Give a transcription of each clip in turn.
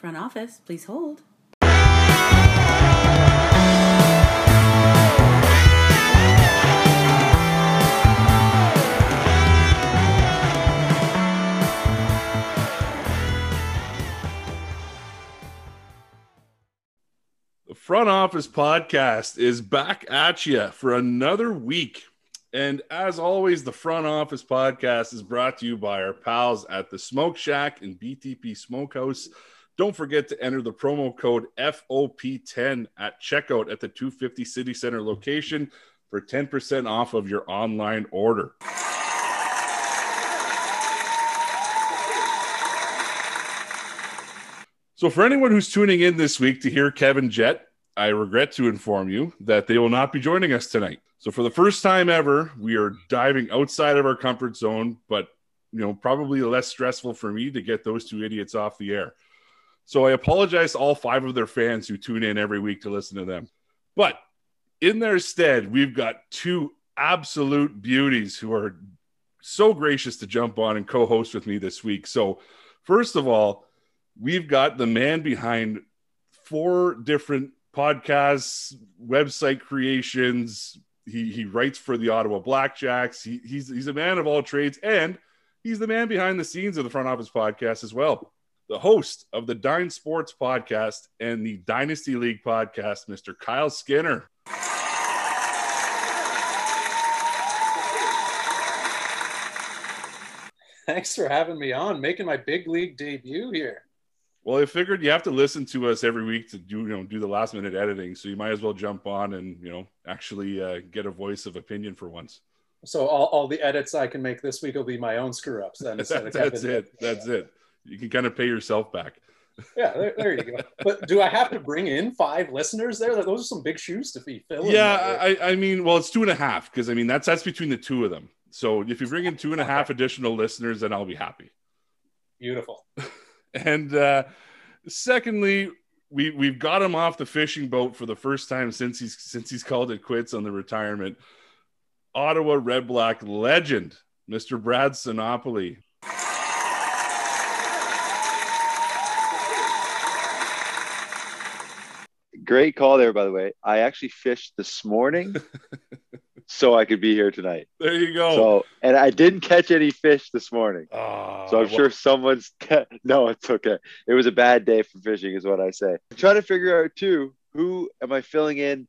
Front office, please hold. The Front Office Podcast is back at you for another week. And as always, the Front Office Podcast is brought to you by our pals at the Smoke Shack and BTP Smokehouse. Don't forget to enter the promo code FOP10 at checkout at the 250 City Center location for 10% off of your online order. So, for anyone who's tuning in this week to hear Kevin Jett, I regret to inform you that they will not be joining us tonight. So, for the first time ever, we are diving outside of our comfort zone, but you know, probably less stressful for me to get those two idiots off the air. So, I apologize to all five of their fans who tune in every week to listen to them. But in their stead, we've got two absolute beauties who are so gracious to jump on and co host with me this week. So, first of all, we've got the man behind four different podcasts, website creations. He, he writes for the Ottawa Blackjacks. He, he's, he's a man of all trades, and he's the man behind the scenes of the Front Office podcast as well. The host of the Dine Sports podcast and the Dynasty League podcast, Mr. Kyle Skinner. Thanks for having me on, making my big league debut here. Well, I figured you have to listen to us every week to do you know do the last minute editing, so you might as well jump on and you know actually uh, get a voice of opinion for once. So all, all the edits I can make this week will be my own screw ups. Then that, that's it. That's it. You can kind of pay yourself back. Yeah, there, there, you go. But do I have to bring in five listeners there? Like, Those are some big shoes to be filling. Yeah, I, I mean, well, it's two and a half because I mean that's that's between the two of them. So if you bring in two and a half additional listeners, then I'll be happy. Beautiful. and uh, secondly, we we've got him off the fishing boat for the first time since he's since he's called it quits on the retirement. Ottawa Red Black legend, Mr. Brad Sinopoli. Great call there, by the way. I actually fished this morning so I could be here tonight. There you go. So, and I didn't catch any fish this morning. Oh, so I'm well. sure someone's. no, it's okay. It was a bad day for fishing, is what I say. I'm trying to figure out too who am I filling in?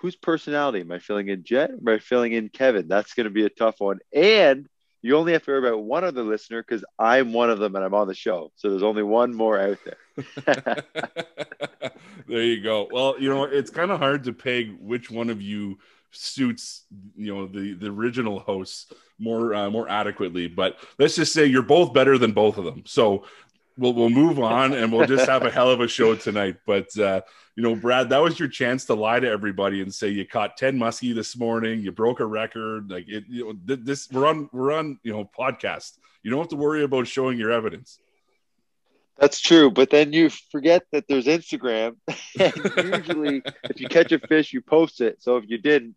Whose personality am I filling in? Jett? Am I filling in Kevin? That's going to be a tough one. And you only have to worry about one other listener because I'm one of them and I'm on the show. So there's only one more out there. there you go. Well, you know, it's kind of hard to peg which one of you suits you know the the original hosts more uh, more adequately but let's just say you're both better than both of them so we'll we'll move on and we'll just have a hell of a show tonight but uh you know brad that was your chance to lie to everybody and say you caught 10 muskie this morning you broke a record like it you know this we're on we're on you know podcast you don't have to worry about showing your evidence that's true, but then you forget that there's Instagram. usually, if you catch a fish, you post it. So if you didn't,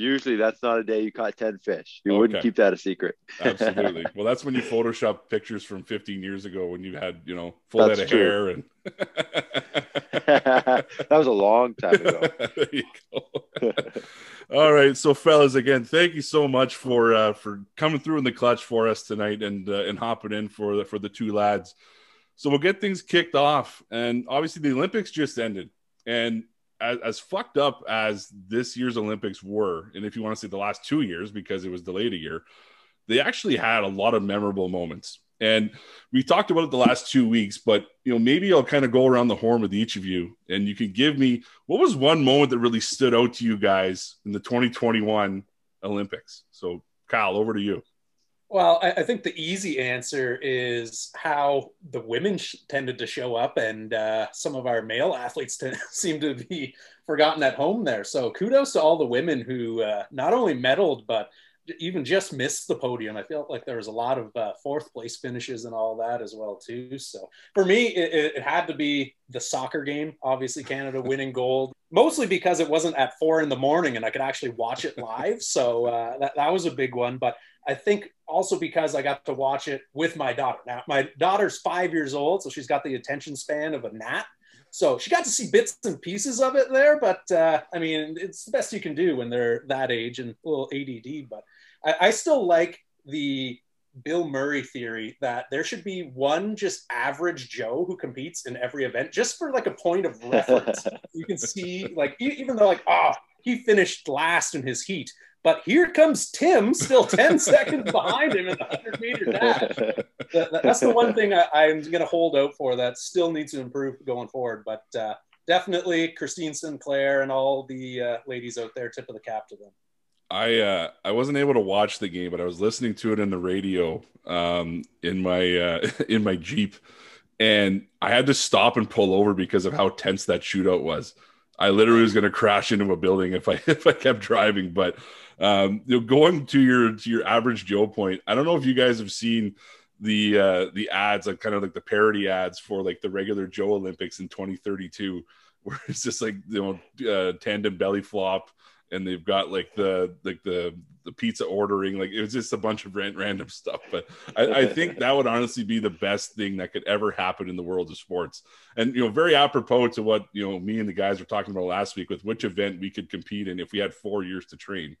usually that's not a day you caught 10 fish. You okay. wouldn't keep that a secret. Absolutely. Well, that's when you Photoshop pictures from 15 years ago when you had, you know, full that's head of true. hair. And that was a long time ago. there you go. All right. So fellas, again, thank you so much for, uh, for coming through in the clutch for us tonight and, uh, and hopping in for the, for the two lads. So we'll get things kicked off. And obviously the Olympics just ended and as, as, fucked up as this year's Olympics were, and if you want to say the last two years because it was delayed a year, they actually had a lot of memorable moments. And we talked about it the last two weeks, but you know, maybe I'll kind of go around the horn with each of you, and you can give me what was one moment that really stood out to you guys in the 2021 Olympics. So, Kyle, over to you. Well, I, I, think the easy answer is how the women sh- tended to show up, and uh, some of our male athletes t- seem to be forgotten at home there. So kudos to all the women who uh, not only medaled but even just missed the podium. I felt like there was a lot of uh, fourth place finishes and all that as well too. So for me, it, it had to be the soccer game. Obviously, Canada winning gold, mostly because it wasn't at four in the morning and I could actually watch it live. So uh, that that was a big one, but I think also because I got to watch it with my daughter. Now, my daughter's five years old, so she's got the attention span of a gnat. So she got to see bits and pieces of it there, but uh, I mean, it's the best you can do when they're that age and a little ADD. But I, I still like the Bill Murray theory that there should be one just average Joe who competes in every event, just for like a point of reference. you can see, like, even though, like, oh, he finished last in his heat, but here comes Tim, still 10 seconds behind him in the 100 meter dash. That, that's the one thing I, am going to hold out for that still needs to improve going forward. But uh, definitely Christine Sinclair and all the uh, ladies out there, tip of the cap to them. I uh, I wasn't able to watch the game, but I was listening to it in the radio um, in my uh, in my Jeep, and I had to stop and pull over because of how tense that shootout was. I literally was going to crash into a building if I if I kept driving. But um, you know, going to your to your average Joe point, I don't know if you guys have seen the uh, the ads, like kind of like the parody ads for like the regular Joe Olympics in 2032, where it's just like you know uh, tandem belly flop and they've got like the like the the pizza ordering like it was just a bunch of random stuff. But I, I, think that would honestly be the best thing that could ever happen in the world of sports. And you know very apropos to what you know me and the guys were talking about last week with which event we could compete in if we had four years to train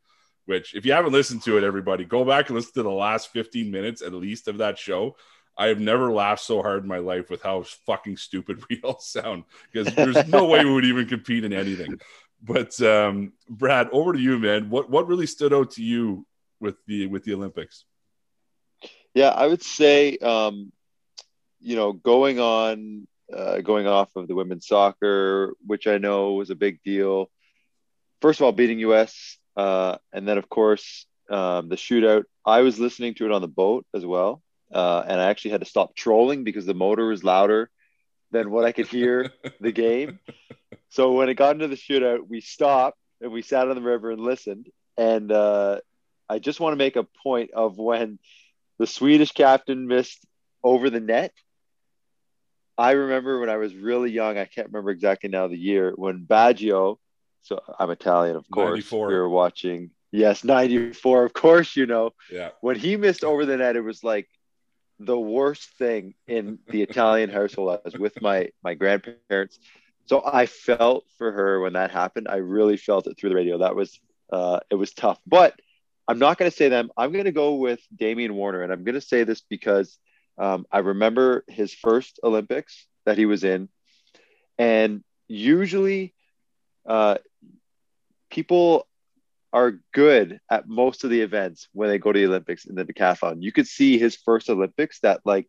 which if you haven't listened to it everybody go back and listen to the last 15 minutes at least of that show I have never laughed so hard in my life with how fucking stupid we all sound because there's no way we would even compete in anything. But um, Brad, over to you, man. What what really stood out to you with the with the Olympics? Yeah, I would say, um, you know, going on, uh, going off of the women's soccer, which I know was a big deal. First of all, beating US, uh, and then of course um, the shootout. I was listening to it on the boat as well, uh, and I actually had to stop trolling because the motor was louder than what I could hear the game. So when it got into the shootout, we stopped and we sat on the river and listened. And uh, I just want to make a point of when the Swedish captain missed over the net. I remember when I was really young, I can't remember exactly now the year, when Baggio, so I'm Italian, of course. 94. We were watching, yes, 94, of course, you know. Yeah. When he missed over the net, it was like the worst thing in the Italian household. I was with my my grandparents, so I felt for her when that happened. I really felt it through the radio. That was uh, it was tough, but I'm not going to say them. I'm going to go with Damian Warner, and I'm going to say this because um, I remember his first Olympics that he was in, and usually, uh, people are good at most of the events when they go to the Olympics in the decathlon. You could see his first Olympics that like,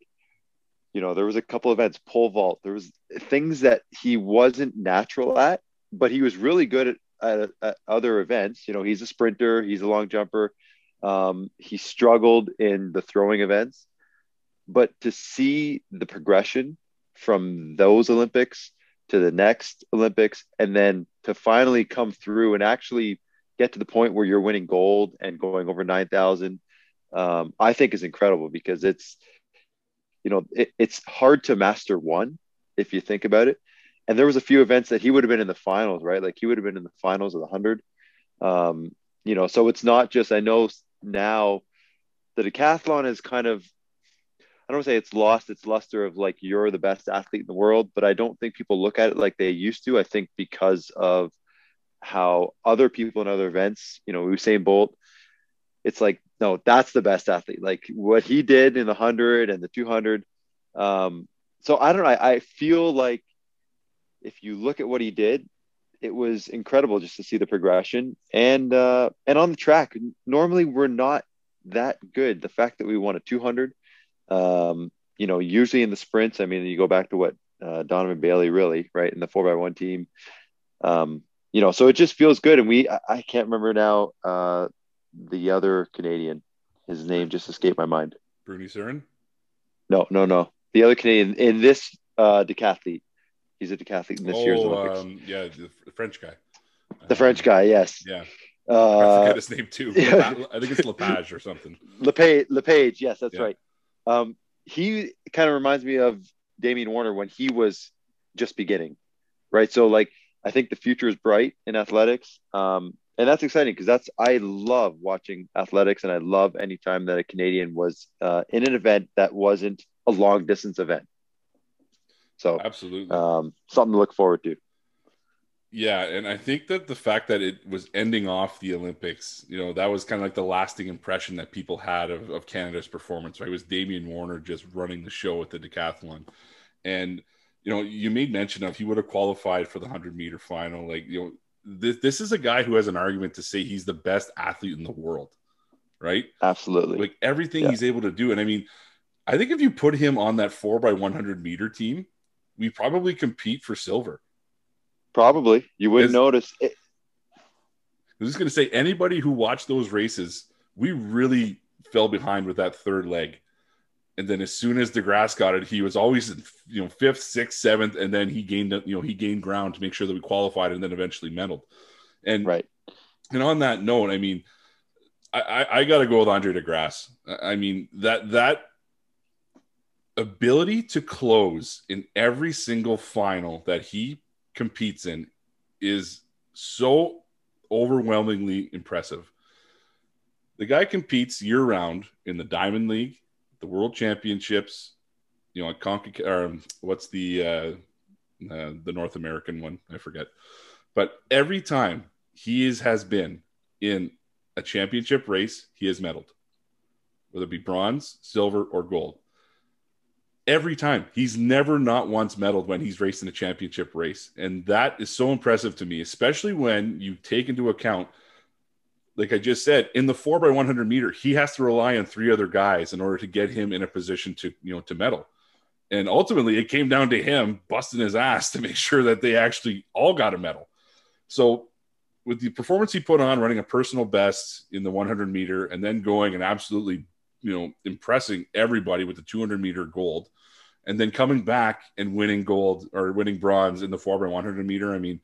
you know, there was a couple events, pole vault, there was things that he wasn't natural at, but he was really good at, at, at other events. You know, he's a sprinter, he's a long jumper. Um, he struggled in the throwing events, but to see the progression from those Olympics to the next Olympics, and then to finally come through and actually get to the point where you're winning gold and going over 9,000, um, I think is incredible because it's, you know, it, it's hard to master one if you think about it. And there was a few events that he would have been in the finals, right? Like he would have been in the finals of the hundred. Um, you know, so it's not just, I know now the decathlon is kind of, I don't say it's lost its luster of like you're the best athlete in the world, but I don't think people look at it like they used to. I think because of how other people in other events, you know, Usain Bolt, it's like, no, that's the best athlete. Like what he did in the 100 and the 200. Um, so I don't know. I, I feel like if you look at what he did, it was incredible just to see the progression and uh, and on the track. Normally, we're not that good. The fact that we won a 200, um, you know, usually in the sprints. I mean, you go back to what uh, Donovan Bailey really right in the four by one team. Um, you know, so it just feels good. And we, I, I can't remember now uh, the other Canadian. His name just escaped my mind. Bruny Surin? No, no, no. The other Canadian in this uh, decathlete. He's a decathlete in this oh, year's Olympics. Um, yeah, the French guy. The French guy, yes. Yeah. Uh, I forget his name too. I think it's Lepage or something. Lepage, Lepage, yes, that's yeah. right. Um, he kind of reminds me of Damian Warner when he was just beginning, right? So like I think the future is bright in athletics. Um, and that's exciting because that's I love watching athletics, and I love anytime that a Canadian was uh, in an event that wasn't a long distance event. So absolutely, um, something to look forward to. Yeah, and I think that the fact that it was ending off the Olympics, you know, that was kind of like the lasting impression that people had of, of Canada's performance. Right, it was Damian Warner just running the show at the decathlon, and you know, you made mention of he would have qualified for the hundred meter final. Like, you know, this this is a guy who has an argument to say he's the best athlete in the world, right? Absolutely, like everything yeah. he's able to do, and I mean, I think if you put him on that four by one hundred meter team, we probably compete for silver Probably. You wouldn't notice it. I was just going to say, anybody who watched those races, we really fell behind with that third leg. And then as soon as DeGrasse got it, he was always you know fifth, sixth, seventh, and then he gained you know he gained ground to make sure that we qualified, and then eventually medaled. And right. And on that note, I mean, I, I, I got to go with Andre DeGrasse. I mean that that ability to close in every single final that he competes in is so overwhelmingly impressive. The guy competes year round in the Diamond League, the World Championships, you know, at Conca- or what's the uh, uh, the North American one? I forget. But every time he is has been in a championship race, he has medaled, whether it be bronze, silver, or gold every time. He's never not once medaled when he's racing a championship race. And that is so impressive to me, especially when you take into account, like I just said, in the four by 100 meter, he has to rely on three other guys in order to get him in a position to, you know, to medal. And ultimately, it came down to him busting his ass to make sure that they actually all got a medal. So, with the performance he put on, running a personal best in the 100 meter, and then going and absolutely you know impressing everybody with the 200 meter gold and then coming back and winning gold or winning bronze in the 4 by 100 meter i mean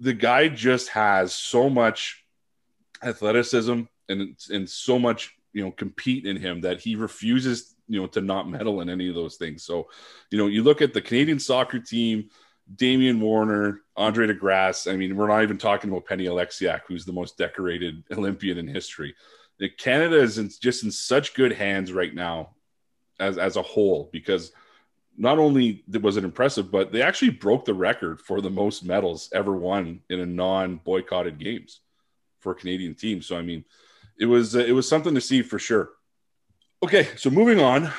the guy just has so much athleticism and and so much you know compete in him that he refuses you know to not medal in any of those things so you know you look at the canadian soccer team Damian Warner, Andre DeGrasse. I mean, we're not even talking about Penny Oleksiak, who's the most decorated Olympian in history. Canada is in, just in such good hands right now as, as a whole because not only was it impressive, but they actually broke the record for the most medals ever won in a non boycotted games for a Canadian team. So, I mean, it was, uh, it was something to see for sure. Okay. So moving on,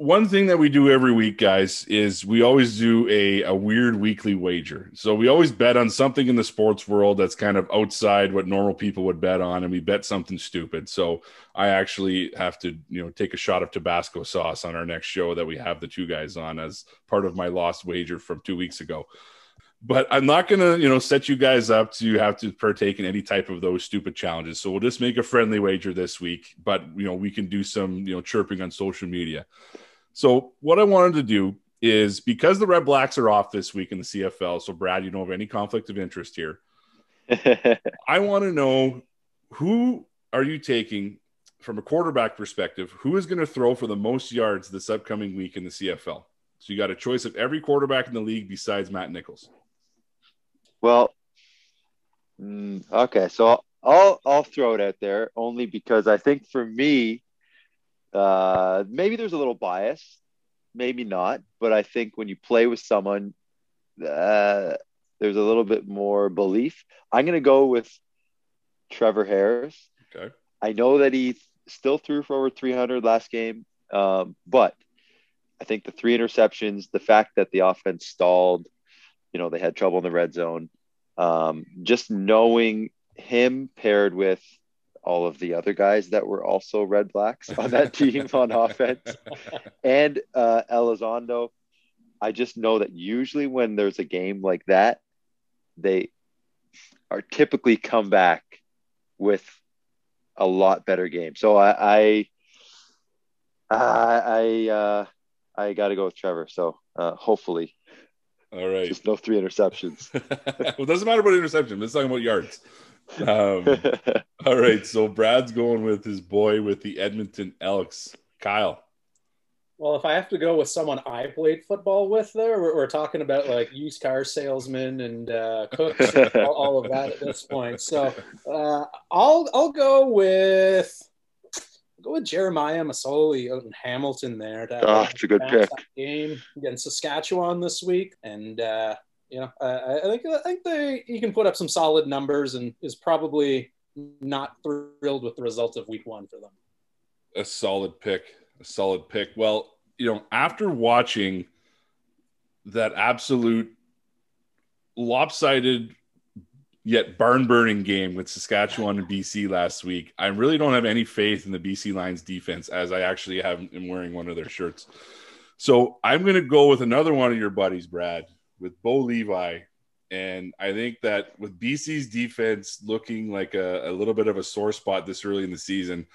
one thing that we do every week, guys, is we always do a, a weird weekly wager. So we always bet on something in the sports world that's kind of outside what normal people would bet on, and we bet something stupid. So I actually have to, you know, take a shot of Tabasco sauce on our next show that we have the two guys on as part of my lost wager from two weeks ago. But I'm not gonna, you know, set you guys up to have to partake in any type of those stupid challenges. So we'll just make a friendly wager this week. But you know, we can do some, you know, chirping on social media. So what I wanted to do is because the Red Blacks are off this week in the CFL. So Brad, you don't have any conflict of interest here. I want to know who are you taking from a quarterback perspective? Who is going to throw for the most yards this upcoming week in the CFL? So you got a choice of every quarterback in the league besides Matt Nichols. Well, mm, okay, so I'll I'll throw it out there only because I think for me, uh, maybe there's a little bias, maybe not, but I think when you play with someone, uh, there's a little bit more belief. I'm going to go with Trevor Harris. Okay. I know that he still threw for over 300 last game, um, but I think the three interceptions, the fact that the offense stalled, you know, they had trouble in the red zone. Um, just knowing him paired with all of the other guys that were also Red Blacks on that team on offense, and uh, Elizondo. I just know that usually when there's a game like that, they are typically come back with a lot better game. So I, I, I, uh, I got to go with Trevor. So uh, hopefully, all right, just no three interceptions. well, it doesn't matter about interception. Let's talk about yards. Um, all right, so Brad's going with his boy with the Edmonton Elks, Kyle. Well, if I have to go with someone I played football with, there we're, we're talking about like used car salesmen and uh, cooks, and all, all, of that at this point. So uh, I'll I'll go with I'll go with Jeremiah Masoli out in Hamilton there. To, oh, it's a good pick. Game against Saskatchewan this week, and uh, you know I, I think I think they he can put up some solid numbers and is probably not thrilled with the result of week one for them. A solid pick a solid pick. Well, you know, after watching that absolute lopsided yet barn burning game with Saskatchewan and BC last week, I really don't have any faith in the BC Lions defense as I actually have am wearing one of their shirts. So I'm going to go with another one of your buddies, Brad, with Bo Levi. And I think that with BC's defense looking like a, a little bit of a sore spot this early in the season,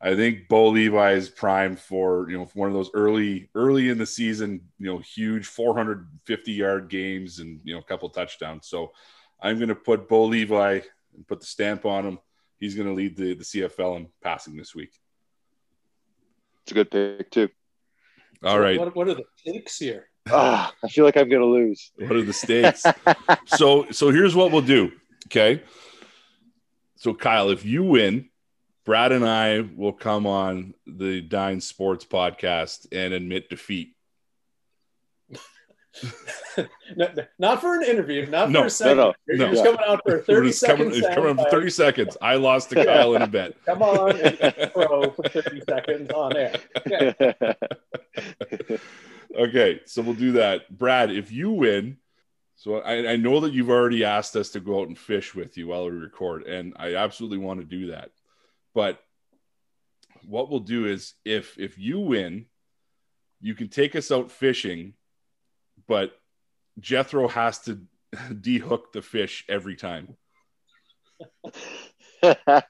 I think Bo Levi is prime for you know one of those early early in the season you know huge 450 yard games and you know a couple touchdowns. So I'm going to put Bo Levi and put the stamp on him. He's going to lead the the CFL in passing this week. It's a good pick too. All so right. What, what, are the picks here? Oh, I feel like I'm going to lose. What are the stakes? so so here's what we'll do. Okay. So Kyle, if you win, Brad and I will come on the Dine Sports podcast and admit defeat. no, not for an interview, not no, for a second. No, no, You're no. just coming out for 30 seconds. Coming, coming for 30 seconds. I lost to Kyle in a bet. Come on pro for 30 seconds on air. Okay. Okay, so we'll do that. Brad, if you win, so I, I know that you've already asked us to go out and fish with you while we record, and I absolutely want to do that. But what we'll do is if if you win, you can take us out fishing, but Jethro has to dehook the fish every time.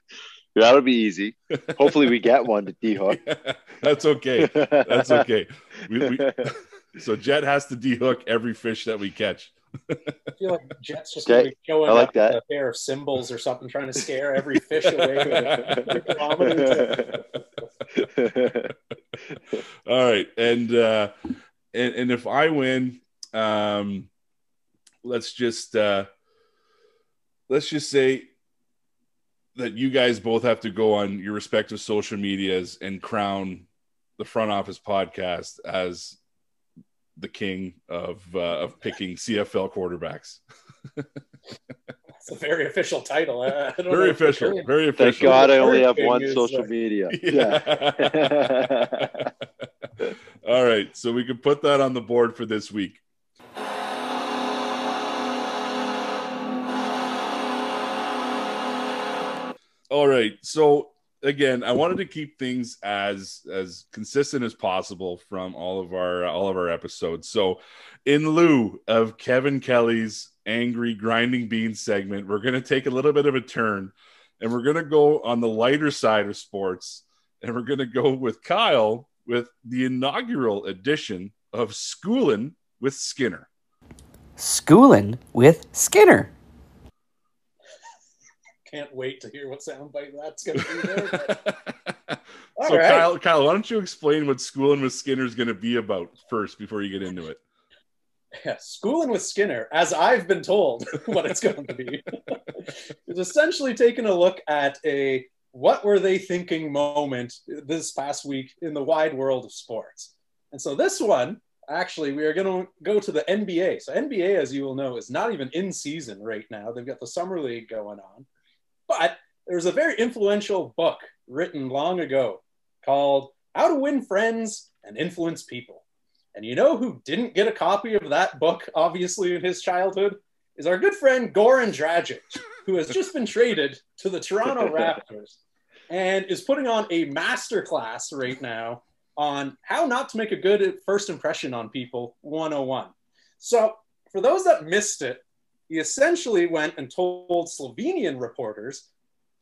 That'll be easy. Hopefully, we get one to dehook. Yeah, that's okay. That's okay. We, we, so Jet has to dehook every fish that we catch. I feel like Jet's just okay. showing I like up that. a pair of cymbals or something, trying to scare every fish away. All right, and uh, and and if I win, um, let's just uh, let's just say that you guys both have to go on your respective social medias and crown the front office podcast as the king of uh, of picking CFL quarterbacks. It's a very official title. very official. Very official. Thank God I only have one social like... media. Yeah. All right, so we can put that on the board for this week. All right, so again, I wanted to keep things as as consistent as possible from all of our all of our episodes. So, in lieu of Kevin Kelly's angry grinding beans segment, we're going to take a little bit of a turn, and we're going to go on the lighter side of sports, and we're going to go with Kyle with the inaugural edition of Schoolin' with Skinner. Schoolin' with Skinner can't wait to hear what soundbite that's going to be there. so, right. Kyle, Kyle, why don't you explain what schooling with Skinner is going to be about first before you get into it? Yeah, schooling with Skinner, as I've been told what it's going to be, is essentially taking a look at a what were they thinking moment this past week in the wide world of sports. And so this one, actually, we are going to go to the NBA. So NBA, as you will know, is not even in season right now. They've got the summer league going on. But there's a very influential book written long ago called How to Win Friends and Influence People. And you know who didn't get a copy of that book, obviously, in his childhood? Is our good friend Goran Dragic, who has just been traded to the Toronto Raptors and is putting on a masterclass right now on how not to make a good first impression on people 101. So, for those that missed it, he essentially went and told Slovenian reporters,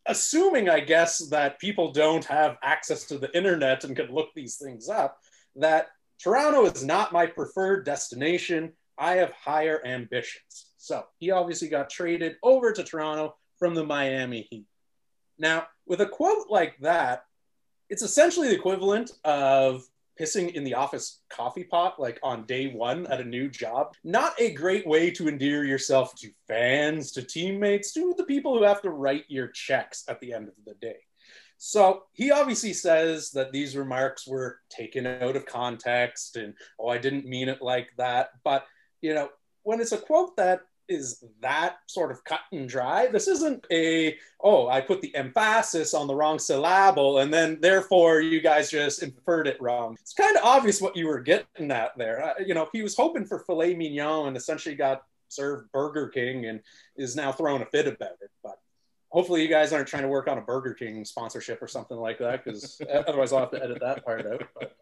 assuming, I guess, that people don't have access to the internet and can look these things up, that Toronto is not my preferred destination. I have higher ambitions. So he obviously got traded over to Toronto from the Miami Heat. Now, with a quote like that, it's essentially the equivalent of pissing in the office coffee pot like on day one at a new job. Not a great way to endear yourself to fans, to teammates, to the people who have to write your checks at the end of the day. So he obviously says that these remarks were taken out of context and, oh, I didn't mean it like that. But, you know, when it's a quote that is that sort of cut and dry, this isn't a, oh, I put the emphasis on the wrong syllable and then therefore you guys just inferred it wrong. It's kind of obvious what you were getting at there. Uh, you know, he was hoping for filet mignon and essentially got served Burger King and is now throwing a fit about it. But hopefully you guys aren't trying to work on a Burger King sponsorship or something like that, because otherwise I'll have to edit that part out. But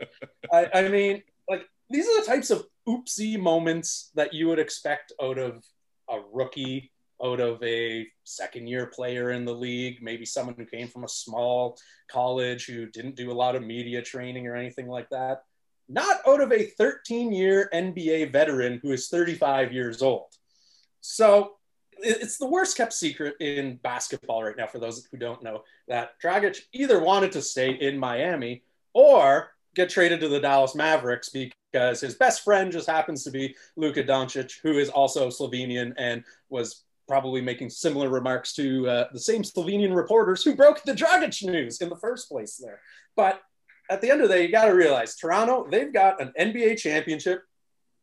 I, I, mean, like these are the types of oopsie moments that you would expect out of a rookie, out of a second year player in the league, maybe someone who came from a small college who didn't do a lot of media training or anything like that. Not out of a 13 year NBA veteran who is 35 years old. So it's the worst kept secret in basketball right now for those who don't know that Dragic either wanted to stay in Miami or get traded to the Dallas Mavericks because his best friend just happens to be Luka Doncic, who is also Slovenian and was probably making similar remarks to uh, the same Slovenian reporters who broke the Dragic news in the first place there. But at the end of the day, you got to realize Toronto, they've got an NBA championship.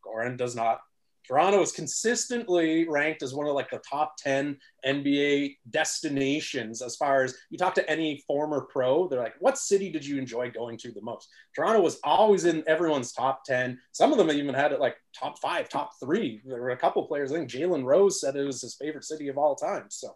Goran does not. Toronto is consistently ranked as one of like the top 10 NBA destinations as far as you talk to any former pro, they're like, what city did you enjoy going to the most? Toronto was always in everyone's top 10. Some of them even had it like top five, top three. There were a couple players, I think Jalen Rose said it was his favorite city of all time. So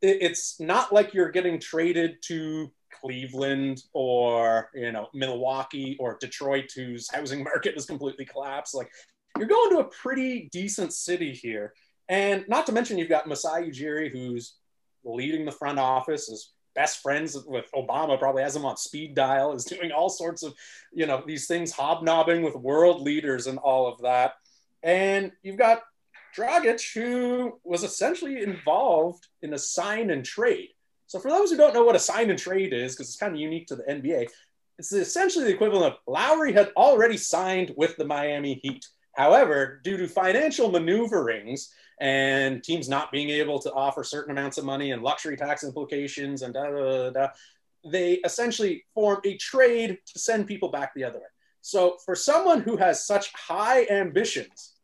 it's not like you're getting traded to Cleveland or you know Milwaukee or Detroit, whose housing market has completely collapsed. Like you're going to a pretty decent city here. And not to mention, you've got Masai Ujiri, who's leading the front office, is best friends with Obama, probably has him on speed dial, is doing all sorts of, you know, these things, hobnobbing with world leaders and all of that. And you've got Dragic, who was essentially involved in a sign and trade. So for those who don't know what a sign and trade is, because it's kind of unique to the NBA, it's essentially the equivalent of Lowry had already signed with the Miami Heat. However, due to financial maneuverings and teams not being able to offer certain amounts of money and luxury tax implications and da, da, da, they essentially form a trade to send people back the other way. So, for someone who has such high ambitions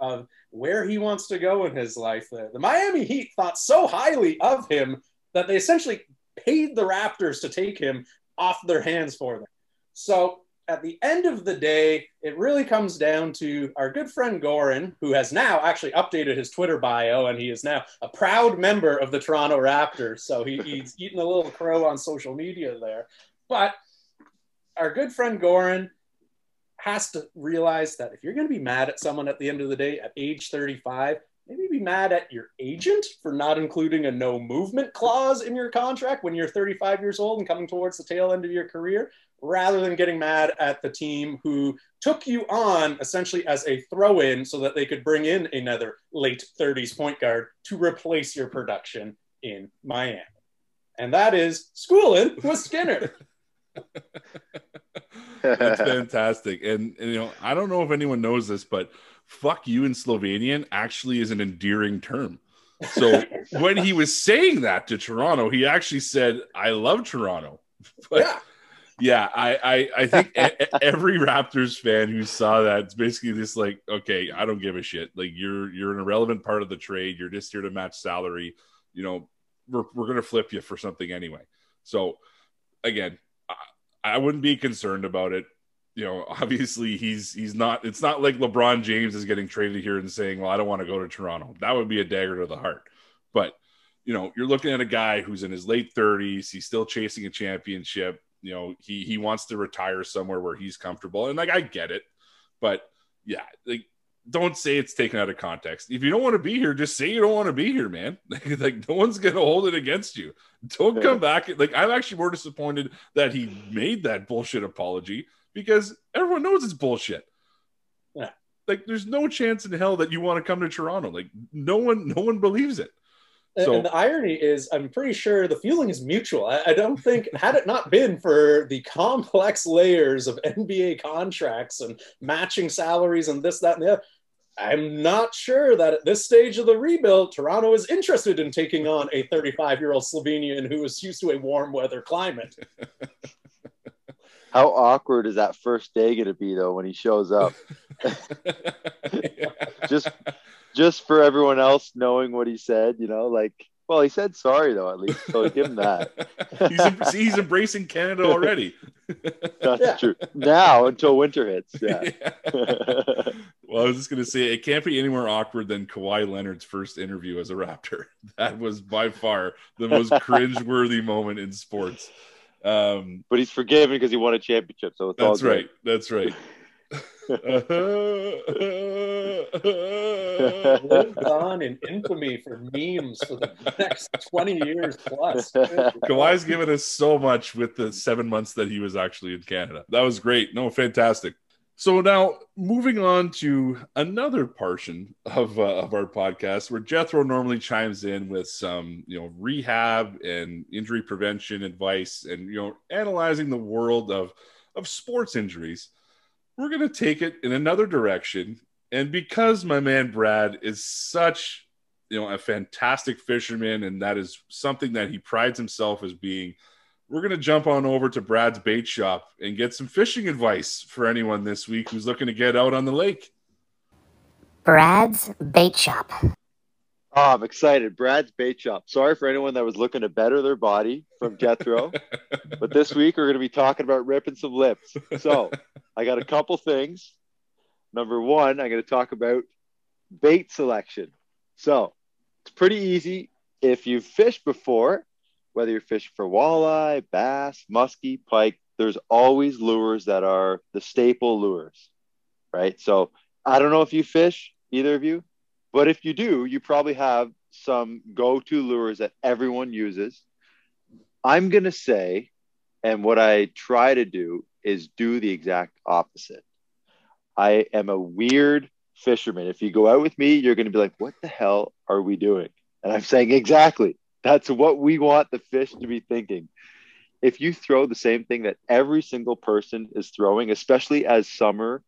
of where he wants to go in his life, the, the Miami Heat thought so highly of him that they essentially paid the Raptors to take him off their hands for them. So, at the end of the day, it really comes down to our good friend Goran, who has now actually updated his Twitter bio and he is now a proud member of the Toronto Raptors. So he, he's eating a little crow on social media there. But our good friend Goran has to realize that if you're going to be mad at someone at the end of the day at age 35, maybe be mad at your agent for not including a no movement clause in your contract when you're 35 years old and coming towards the tail end of your career rather than getting mad at the team who took you on essentially as a throw in so that they could bring in another late 30s point guard to replace your production in Miami. And that is schooling with Skinner. That's fantastic. And, and, you know, I don't know if anyone knows this, but fuck you in Slovenian actually is an endearing term. So when he was saying that to Toronto, he actually said, I love Toronto. But, yeah yeah, I I, I think every Raptors fan who saw that it's basically just like, okay, I don't give a shit. Like you're you're an irrelevant part of the trade. You're just here to match salary. You know, we're we're gonna flip you for something anyway. So again, I, I wouldn't be concerned about it. You know, obviously he's he's not. It's not like LeBron James is getting traded here and saying, "Well, I don't want to go to Toronto." That would be a dagger to the heart. But you know, you're looking at a guy who's in his late 30s. He's still chasing a championship you know he he wants to retire somewhere where he's comfortable. And like i get it but yeah like don't say it's taken out of context. If you don't want to be here just say you don't want to be here man. Like no one's gonna hold it against you. Don't come back like i'm actually more disappointed that he made that bullshit apology because everyone knows it's bullshit. Yeah. Like there's no chance in hell that you want to come to toronto. Like no one no one believes it So- and the irony is, I'm pretty sure the feeling is mutual. I, I don't think, had it not been for the complex layers of NBA contracts and matching salaries and this, that, and the other, I'm not sure that at this stage of the rebuild, Toronto is interested in taking on a 35 year old Slovenian who is used to a warm weather climate. How awkward is that first day going to be though when he shows up? Just just for everyone else knowing what he said, you know, like well, he said sorry though at least, so give him that. he's, see, he's embracing Canada already. That's Yeah. true. Now until winter hits, yeah. well, I was just going to say it can't be any more awkward than Kawhi Leonard's first interview as a Raptor. That was by far the most cringe-worthy moment in sports. Um, but he's forgiven because he won a championship, so it's that's good. right. That's right. Lives on in infamy for memes for the next 20 years plus. Kawhi's given us so much with the seven months that he was actually in Canada. That was great. No, fantastic. So now moving on to another portion of uh, of our podcast where Jethro normally chimes in with some you know rehab and injury prevention advice and you know analyzing the world of of sports injuries. We're going to take it in another direction and because my man Brad is such you know a fantastic fisherman and that is something that he prides himself as being we're going to jump on over to Brad's bait shop and get some fishing advice for anyone this week who's looking to get out on the lake. Brad's Bait Shop. Oh, I'm excited. Brad's Bait Shop. Sorry for anyone that was looking to better their body from Jethro. but this week we're going to be talking about ripping some lips. So I got a couple things. Number one, I'm going to talk about bait selection. So it's pretty easy. If you've fished before, whether you're fishing for walleye, bass, muskie, pike, there's always lures that are the staple lures, right? So I don't know if you fish, either of you, but if you do, you probably have some go to lures that everyone uses. I'm going to say, and what I try to do is do the exact opposite. I am a weird fisherman. If you go out with me, you're going to be like, what the hell are we doing? And I'm saying, exactly. That's what we want the fish to be thinking. If you throw the same thing that every single person is throwing, especially as summer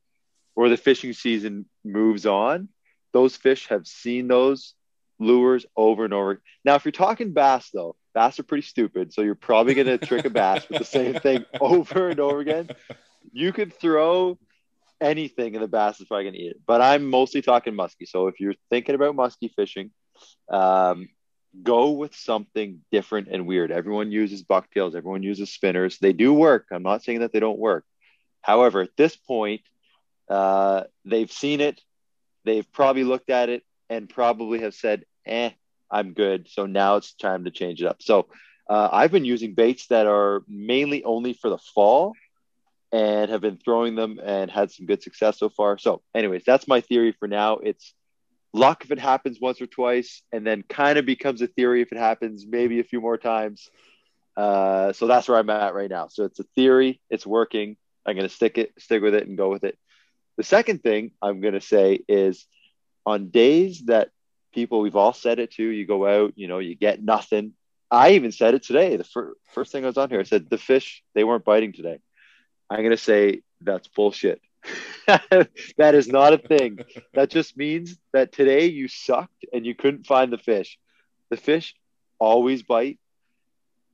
or the fishing season moves on, those fish have seen those lures over and over. Now, if you're talking bass, though, bass are pretty stupid. So you're probably going to trick a bass with the same thing over and over again. You could throw anything and the bass is probably going to eat it. But I'm mostly talking muskie. So if you're thinking about muskie fishing, um, go with something different and weird. Everyone uses bucktails, everyone uses spinners. They do work. I'm not saying that they don't work. However, at this point, uh, they've seen it, they've probably looked at it, and probably have said, eh, I'm good. So now it's time to change it up. So uh, I've been using baits that are mainly only for the fall and have been throwing them and had some good success so far. So, anyways, that's my theory for now. It's luck if it happens once or twice, and then kind of becomes a theory if it happens maybe a few more times. Uh, so that's where I'm at right now. So it's a theory. It's working. I'm going to stick it, stick with it, and go with it. The second thing I'm going to say is on days that people, we've all said it too, you go out, you know, you get nothing. I even said it today. The fir- first thing I was on here, I said the fish, they weren't biting today. I'm going to say that's bullshit. that is not a thing. That just means that today you sucked and you couldn't find the fish. The fish always bite.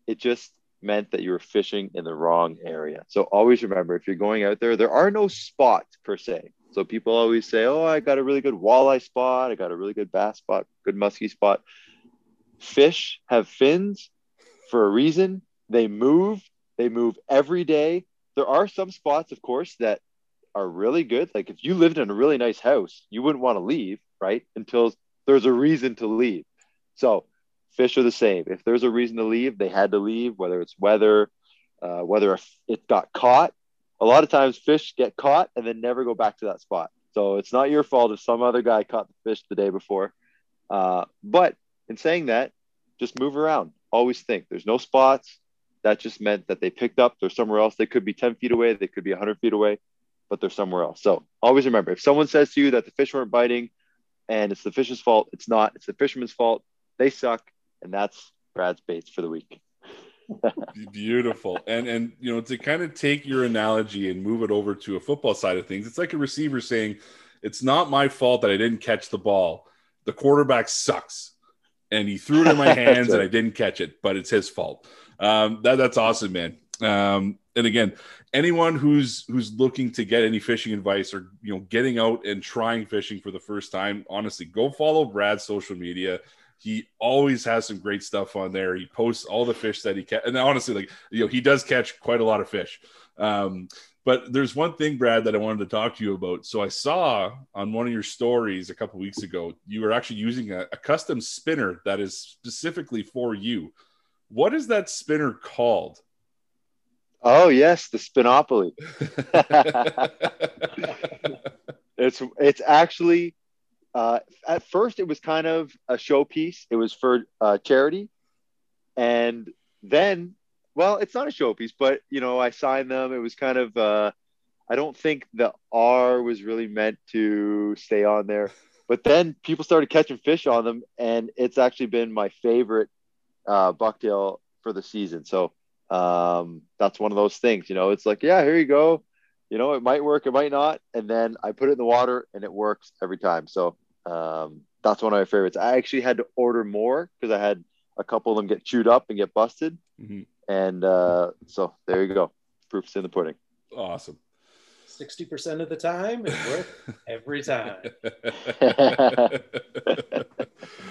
It just meant that you were fishing in the wrong area. So always remember if you're going out there, there are no spots per se. So people always say, Oh, I got a really good walleye spot. I got a really good bass spot, good muskie spot. Fish have fins for a reason. They move, they move every day. There are some spots, of course, that are really good. Like if you lived in a really nice house, you wouldn't want to leave, right? Until there's a reason to leave. So fish are the same. If there's a reason to leave, they had to leave, whether it's weather, uh, whether it got caught. A lot of times fish get caught and then never go back to that spot. So it's not your fault if some other guy caught the fish the day before. Uh, but in saying that, just move around. Always think there's no spots. That just meant that they picked up. They're somewhere else. They could be 10 feet away. They could be 100 feet away, but they're somewhere else. So always remember if someone says to you that the fish weren't biting and it's the fish's fault, it's not. It's the fisherman's fault. They suck. and that's Brad's baits for the week. Beautiful. And and you know, to kind of take your analogy and move it over to a football side of things, it's like a receiver saying, It's not my fault that I didn't catch the ball. The quarterback sucks. And he threw it in my hands and I didn't catch it, but it's his fault. Um, that, that's awesome, man. Um, and again, anyone who's who's looking to get any fishing advice or you know getting out and trying fishing for the first time, honestly, go follow Brad's social media. He always has some great stuff on there. He posts all the fish that he catch, and honestly, like you know, he does catch quite a lot of fish. Um, but there's one thing, Brad, that I wanted to talk to you about. So I saw on one of your stories a couple weeks ago, you were actually using a, a custom spinner that is specifically for you. What is that spinner called? Oh yes, the Spinopoly. it's it's actually uh, at first it was kind of a showpiece. It was for uh, charity, and then well, it's not a showpiece, but you know I signed them. It was kind of uh, I don't think the R was really meant to stay on there, but then people started catching fish on them, and it's actually been my favorite uh, bucktail for the season. So um, that's one of those things, you know, it's like, yeah, here you go. You know, it might work, it might not. And then I put it in the water and it works every time. So um, that's one of my favorites. I actually had to order more because I had a couple of them get chewed up and get busted. Mm-hmm. And uh, so there you go. Proof's in the pudding. Awesome. 60% of the time it works every time.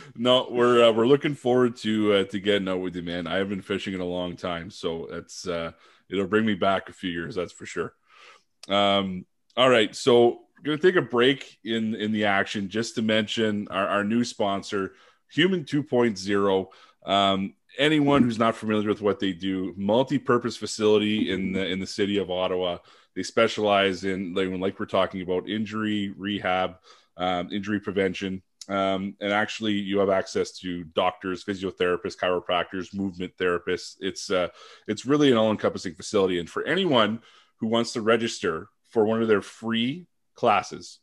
no, we're uh, we're looking forward to uh, to getting out with you, man. I have been fishing in a long time, so it's uh, it'll bring me back a few years, that's for sure. Um, all right, so gonna take a break in in the action just to mention our, our new sponsor, Human 2.0. Um, anyone who's not familiar with what they do, multi-purpose facility in the in the city of Ottawa. They specialize in like, like we're talking about injury rehab, um, injury prevention, um, and actually you have access to doctors, physiotherapists, chiropractors, movement therapists. It's uh, it's really an all-encompassing facility, and for anyone who wants to register for one of their free classes,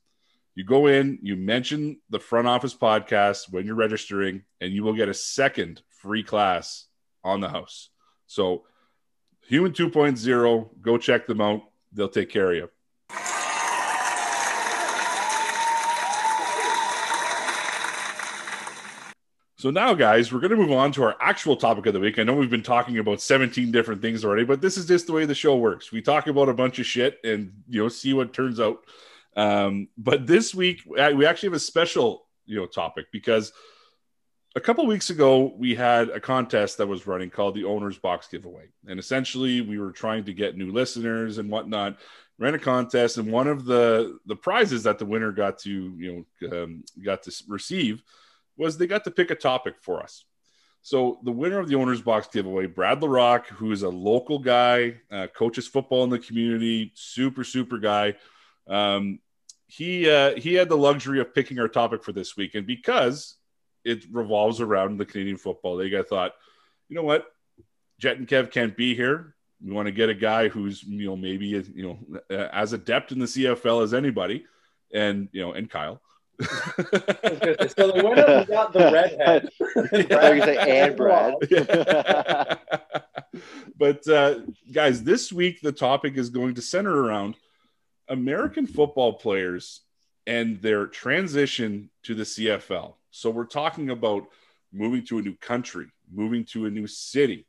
you go in, you mention the front office podcast when you're registering, and you will get a second free class on the house. So, Human 2.0, go check them out they'll take care of you. So now, guys, we're going to move on to our actual topic of the week. I know we've been talking about 17 different things already, but this is just the way the show works. We talk about a bunch of shit and you know see what turns out. Um, but this week we actually have a special you know topic because a couple weeks ago we had a contest that was running called the owners box giveaway. And essentially we were trying to get new listeners and whatnot ran a contest and one of the the prizes that the winner got to you know um, got to receive was they got to pick a topic for us. So the winner of the owners box giveaway brad larock who is a local guy uh, coaches football in the community super super guy um, he uh, he had the luxury of picking our topic for this week. And because it revolves around the Canadian Football League. I thought, you know what, Jet and Kev can't be here. We want to get a guy who's you know maybe you know as adept in the CFL as anybody, and you know and Kyle. so the winner we got the redhead. yeah. you say and Brad. but uh, guys, this week the topic is going to center around American football players and their transition to the CFL. So we're talking about moving to a new country, moving to a new city,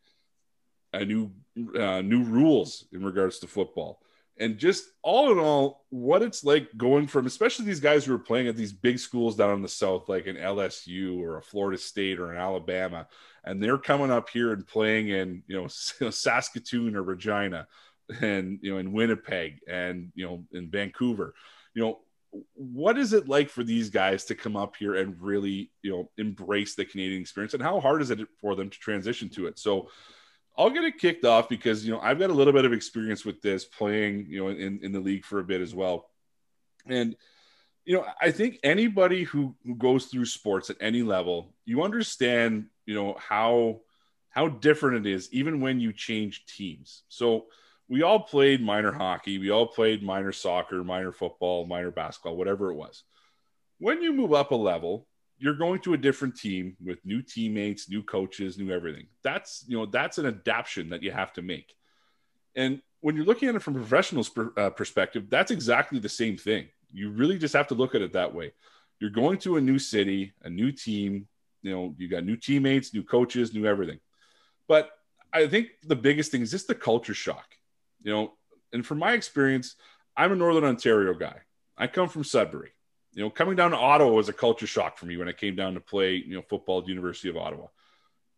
a new uh, new rules in regards to football, and just all in all, what it's like going from, especially these guys who are playing at these big schools down in the south, like an LSU or a Florida State or an Alabama, and they're coming up here and playing in you know Saskatoon or Regina, and you know in Winnipeg and you know in Vancouver, you know what is it like for these guys to come up here and really you know embrace the canadian experience? And how hard is it for them to transition to it? So i'll get it kicked off because you know i've got a little bit of experience with this playing you know in, in the league for a bit as well. And you know i think anybody who who goes through sports at any level you understand you know how how different it is even when you change teams. So we all played minor hockey, we all played minor soccer, minor football, minor basketball, whatever it was. When you move up a level, you're going to a different team with new teammates, new coaches, new everything. That's you know that's an adaptation that you have to make. And when you're looking at it from a professional's per, uh, perspective, that's exactly the same thing. You really just have to look at it that way. You're going to a new city, a new team. You know, you got new teammates, new coaches, new everything. But I think the biggest thing is just the culture shock. You know, and from my experience, I'm a Northern Ontario guy. I come from Sudbury. You know, coming down to Ottawa was a culture shock for me when I came down to play, you know, football at the University of Ottawa.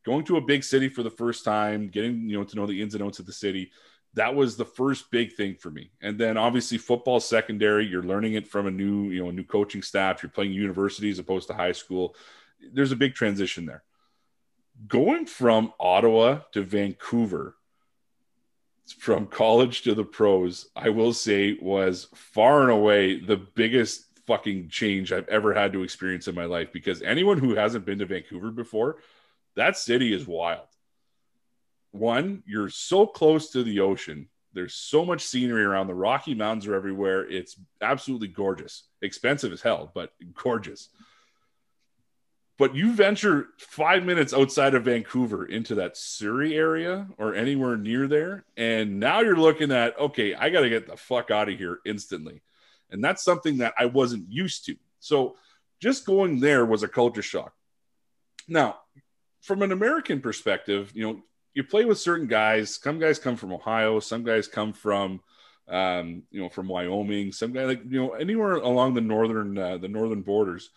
Going to a big city for the first time, getting, you know, to know the ins and outs of the city, that was the first big thing for me. And then obviously football secondary, you're learning it from a new, you know, a new coaching staff, you're playing university as opposed to high school. There's a big transition there. Going from Ottawa to Vancouver from college to the pros, I will say was far and away the biggest fucking change I've ever had to experience in my life because anyone who hasn't been to Vancouver before, that city is wild. One, you're so close to the ocean. There's so much scenery around. The Rocky Mountains are everywhere. It's absolutely gorgeous. Expensive as hell, but gorgeous. But you venture five minutes outside of Vancouver into that Surrey area or anywhere near there, and now you're looking at okay, I got to get the fuck out of here instantly, and that's something that I wasn't used to. So just going there was a culture shock. Now, from an American perspective, you know, you play with certain guys. Some guys come from Ohio. Some guys come from, um, you know, from Wyoming. Some guy like you know anywhere along the northern uh, the northern borders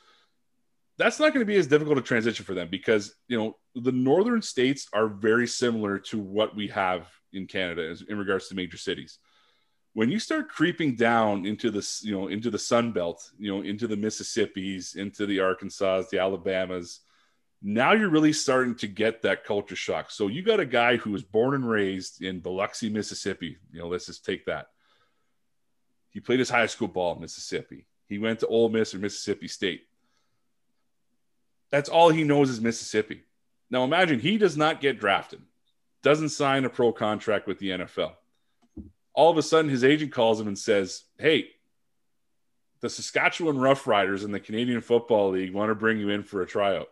that's not going to be as difficult a transition for them because you know the northern states are very similar to what we have in Canada in regards to major cities. When you start creeping down into this, you know, into the Sun Belt, you know, into the Mississippi's, into the Arkansas, the Alabamas, now you're really starting to get that culture shock. So you got a guy who was born and raised in Biloxi, Mississippi. You know, let's just take that. He played his high school ball in Mississippi. He went to Ole Miss or Mississippi State that's all he knows is Mississippi. Now imagine he does not get drafted, doesn't sign a pro contract with the NFL. All of a sudden, his agent calls him and says, Hey, the Saskatchewan Roughriders in the Canadian Football League want to bring you in for a tryout.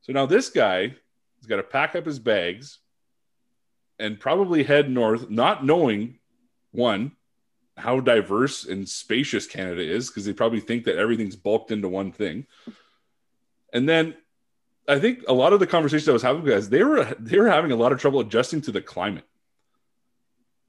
So now this guy has got to pack up his bags and probably head north, not knowing one, how diverse and spacious Canada is, because they probably think that everything's bulked into one thing. And then I think a lot of the conversations I was having with guys, they were they were having a lot of trouble adjusting to the climate.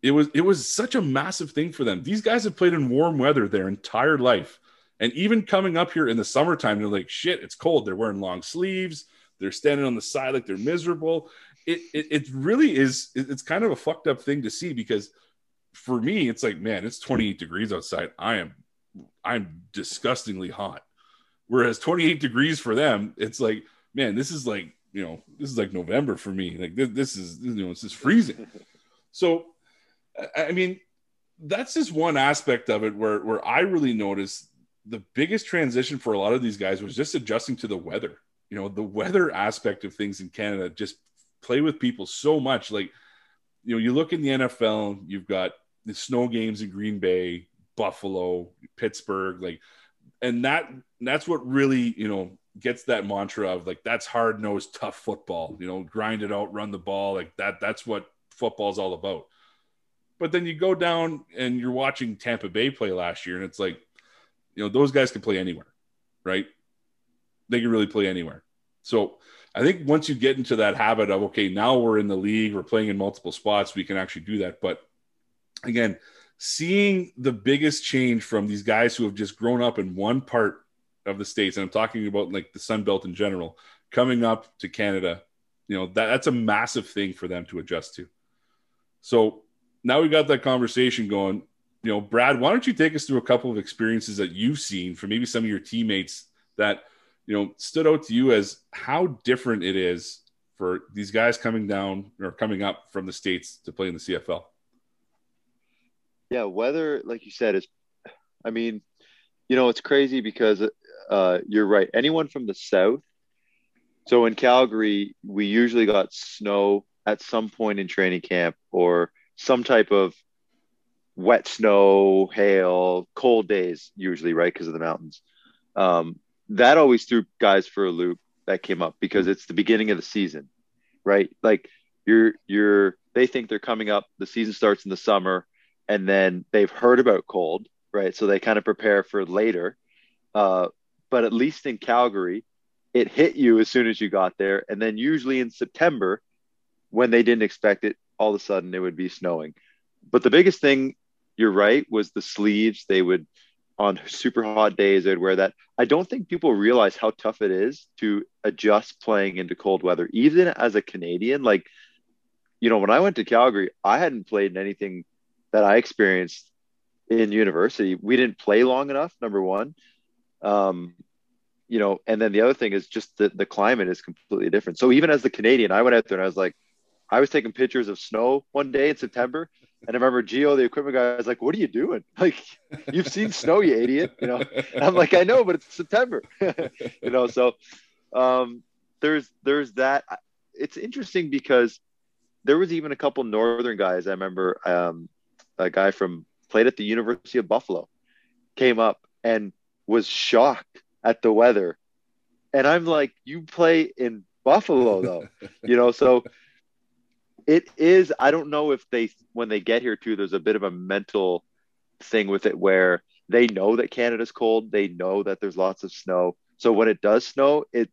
It was it was such a massive thing for them. These guys have played in warm weather their entire life. And even coming up here in the summertime, they're like, shit, it's cold. They're wearing long sleeves. They're standing on the side like they're miserable. It, it, it really is, it's kind of a fucked up thing to see because for me, it's like, man, it's 28 degrees outside. I am, I'm disgustingly hot. Whereas 28 degrees for them, it's like, man, this is like, you know, this is like November for me. Like this, this is, you know, it's just freezing. so, I mean, that's just one aspect of it where, where I really noticed the biggest transition for a lot of these guys was just adjusting to the weather. You know, the weather aspect of things in Canada just play with people so much. Like, you know, you look in the NFL, you've got the snow games in Green Bay, Buffalo, Pittsburgh, like and that that's what really you know gets that mantra of like that's hard nosed tough football you know grind it out run the ball like that that's what football's all about. But then you go down and you're watching Tampa Bay play last year and it's like you know those guys can play anywhere right? They can really play anywhere. So I think once you get into that habit of okay now we're in the league we're playing in multiple spots we can actually do that. But again seeing the biggest change from these guys who have just grown up in one part of the states, and I'm talking about like the Sun Belt in general, coming up to Canada, you know, that, that's a massive thing for them to adjust to. So now we've got that conversation going. You know, Brad, why don't you take us through a couple of experiences that you've seen from maybe some of your teammates that, you know, stood out to you as how different it is for these guys coming down or coming up from the States to play in the CFL? Yeah, weather, like you said, is. I mean, you know, it's crazy because uh, you're right. Anyone from the south. So in Calgary, we usually got snow at some point in training camp or some type of wet snow, hail, cold days, usually, right? Because of the mountains. Um, that always threw guys for a loop that came up because it's the beginning of the season, right? Like you're you're they think they're coming up. The season starts in the summer, and then they've heard about cold, right? So they kind of prepare for later. Uh, but at least in Calgary, it hit you as soon as you got there, and then usually in September, when they didn't expect it, all of a sudden it would be snowing. But the biggest thing, you're right, was the sleeves. They would on super hot days they'd wear that. I don't think people realize how tough it is to adjust playing into cold weather, even as a Canadian. Like you know, when I went to Calgary, I hadn't played in anything that I experienced in university. We didn't play long enough, number one. Um, you know, and then the other thing is just that the climate is completely different. So even as the Canadian, I went out there and I was like, I was taking pictures of snow one day in September. And I remember Geo, the equipment guy, was like, What are you doing? Like, you've seen snow, you idiot. You know, and I'm like, I know, but it's September. you know, so um, there's there's that. It's interesting because there was even a couple northern guys. I remember um, a guy from played at the University of Buffalo came up and was shocked at the weather, and I'm like, you play in Buffalo though, you know, so it is. I don't know if they when they get here too. There's a bit of a mental thing with it where they know that Canada's cold. They know that there's lots of snow. So when it does snow, it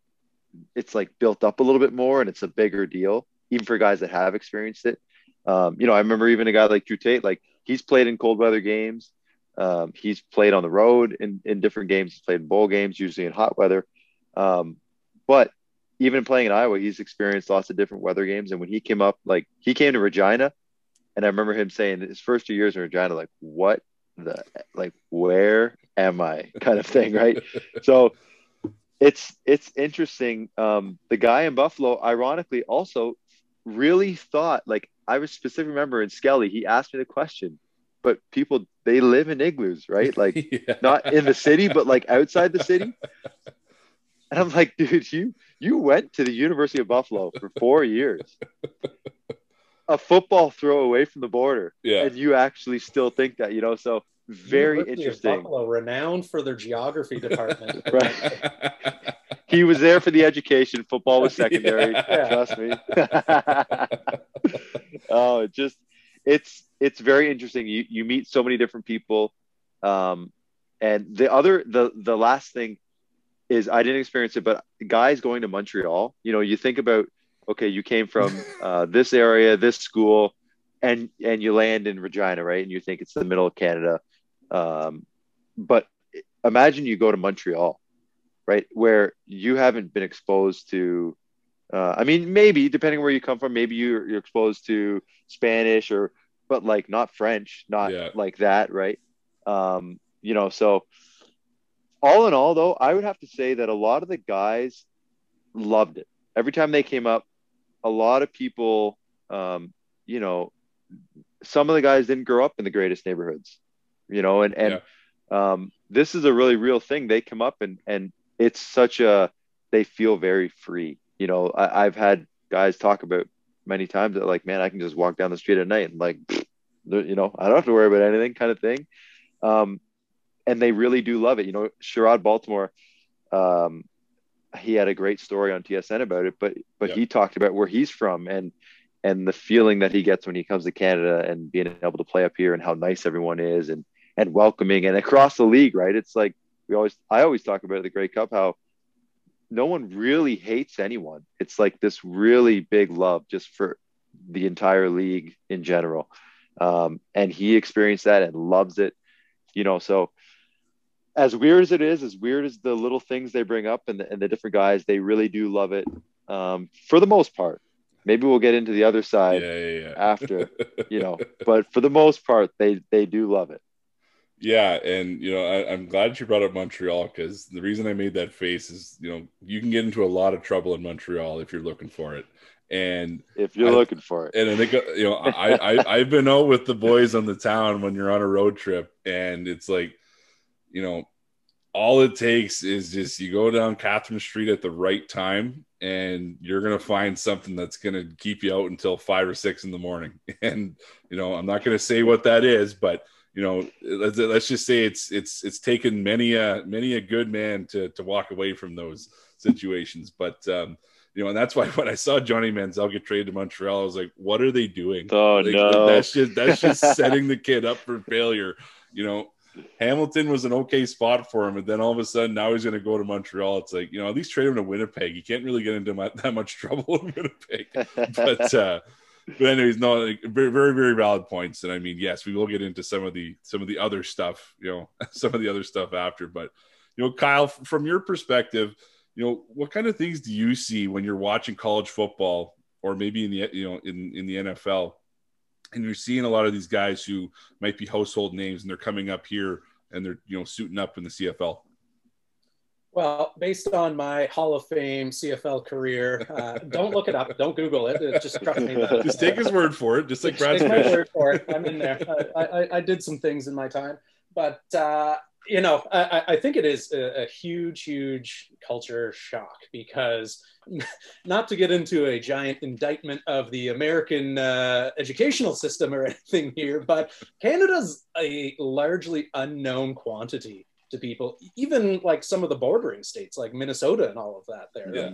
it's like built up a little bit more and it's a bigger deal even for guys that have experienced it. Um, you know, I remember even a guy like Drew Tate, like he's played in cold weather games. Um, he's played on the road in, in different games. He's played in bowl games, usually in hot weather. Um, but even playing in Iowa, he's experienced lots of different weather games. And when he came up, like he came to Regina, and I remember him saying his first two years in Regina, like, what the, like, where am I kind of thing, right? so it's, it's interesting. Um, the guy in Buffalo, ironically, also really thought like I was specifically remember in Skelly, he asked me the question, but people they live in igloos, right? Like yeah. not in the city, but like outside the city. And I'm like, dude, you you went to the University of Buffalo for four years. A football throw away from the border. Yeah. And you actually still think that, you know, so very University interesting. Buffalo, renowned for their geography department. right. he was there for the education. Football was secondary. Yeah. Trust me. oh, it just it's it's very interesting. You you meet so many different people. Um, and the other the the last thing is I didn't experience it, but guys going to Montreal. You know, you think about okay, you came from uh, this area, this school, and and you land in Regina, right? And you think it's the middle of Canada. Um, but imagine you go to Montreal right? Where you haven't been exposed to, uh, I mean, maybe depending where you come from, maybe you're, you're exposed to Spanish or, but like not French, not Yeah. like that, right? Um, you know, so all in all, though, I would have to say that a lot of the guys loved it. Every time they came up, a lot of people, um, you know, some of the guys didn't grow up in the greatest neighborhoods, you know, and and um, this is a really real thing. They come up and and it's such a they feel very free. You know, I, I've had guys talk about many times that like, man, I can just walk down the street at night and like, you know, I don't have to worry about anything, kind of thing. Um, and they really do love it. You know, Sherrod Baltimore, um, he had a great story on TSN about it, but but Yeah. he talked about where he's from and and the feeling that he gets when he comes to Canada and being able to play up here and how nice everyone is and and welcoming and across the league, right? It's like we always I always talk about the Grey Cup how no one really hates anyone. It's like this really big love just for the entire league in general. Um, and he experienced that and loves it, you know. So, as weird as it is, as weird as the little things they bring up and the, and the different guys, they really do love it um, for the most part. Maybe we'll get into the other yeah, side yeah, yeah. after, you know, but for the most part, they they do love it. Yeah, and you know, I, I'm glad you brought up Montreal because the reason I made that face is, you know, you can get into a lot of trouble in Montreal if you're looking for it, and If you're I- looking for it, and I think you know, I, I I've been out with the boys on the town when you're on a road trip, and it's like, you know, all it takes is just you go down Catherine Street at the right time, and you're gonna find something that's gonna keep you out until five or six in the morning. And you know, I'm not gonna say what that is, but you know, let's, let's just say it's it's it's taken many a many a good man to to walk away from those situations. But um, you know, and that's why when I saw Johnny Manziel get traded to Montreal, I was like, what are they doing? Oh Like, no. that's just that's just setting the kid up for failure. You know, Hamilton was an okay spot for him, and then all of a sudden now he's going to go to Montreal. It's like you know, at least trade him to Winnipeg. He can't really get into my, that much trouble in Winnipeg. But uh, but anyways, no, like, very very very valid points. And I mean, yes, we will get into some of the some of the other stuff. You know, some of the other stuff after. But you know, Kyle, from your perspective, you know, what kind of things do you see when you're watching college football, or maybe in the you know in in the NFL? and you're seeing a lot of these guys who might be household names and they're coming up here and they're you know suiting up in the CFL. Well, based on my Hall of Fame CFL career, uh, don't look it up. Don't Google it. Uh, Just trust me. that- Just take his word for it, just like Brad Take my word for it. I'm in there. I, I, I did some things in my time, but uh, you know, I, I- I think it is a, a huge, huge culture shock because, not to get into a giant indictment of the American uh, educational system or anything here, but Canada's a largely unknown quantity to people, even like some of the bordering states like Minnesota and all of that. There, Yeah.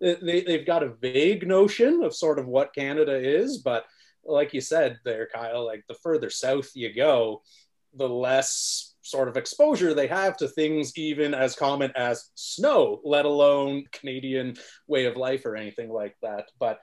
Like, they, they've got a vague notion of sort of what Canada is, but like you said there, Kyle, like the further south you go, the less sort of exposure they have to things even as common as snow, let alone Canadian way of life or anything like that. But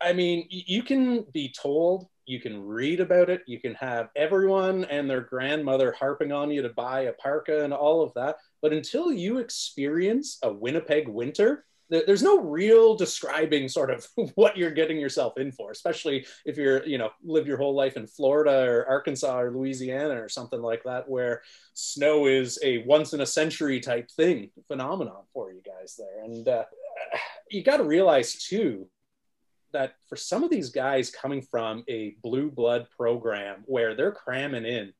I mean, you can be told, you can read about it, you can have everyone and their grandmother harping on you to buy a parka and all of that. But until you experience a Winnipeg winter, there's no real describing sort of what you're getting yourself in for, especially if you're, you know, live your whole life in Florida or Arkansas or Louisiana or something like that, where snow is a once in a century type thing, phenomenon for you guys there. And uh, you got to realize too that for some of these guys coming from a blue blood program where they're cramming in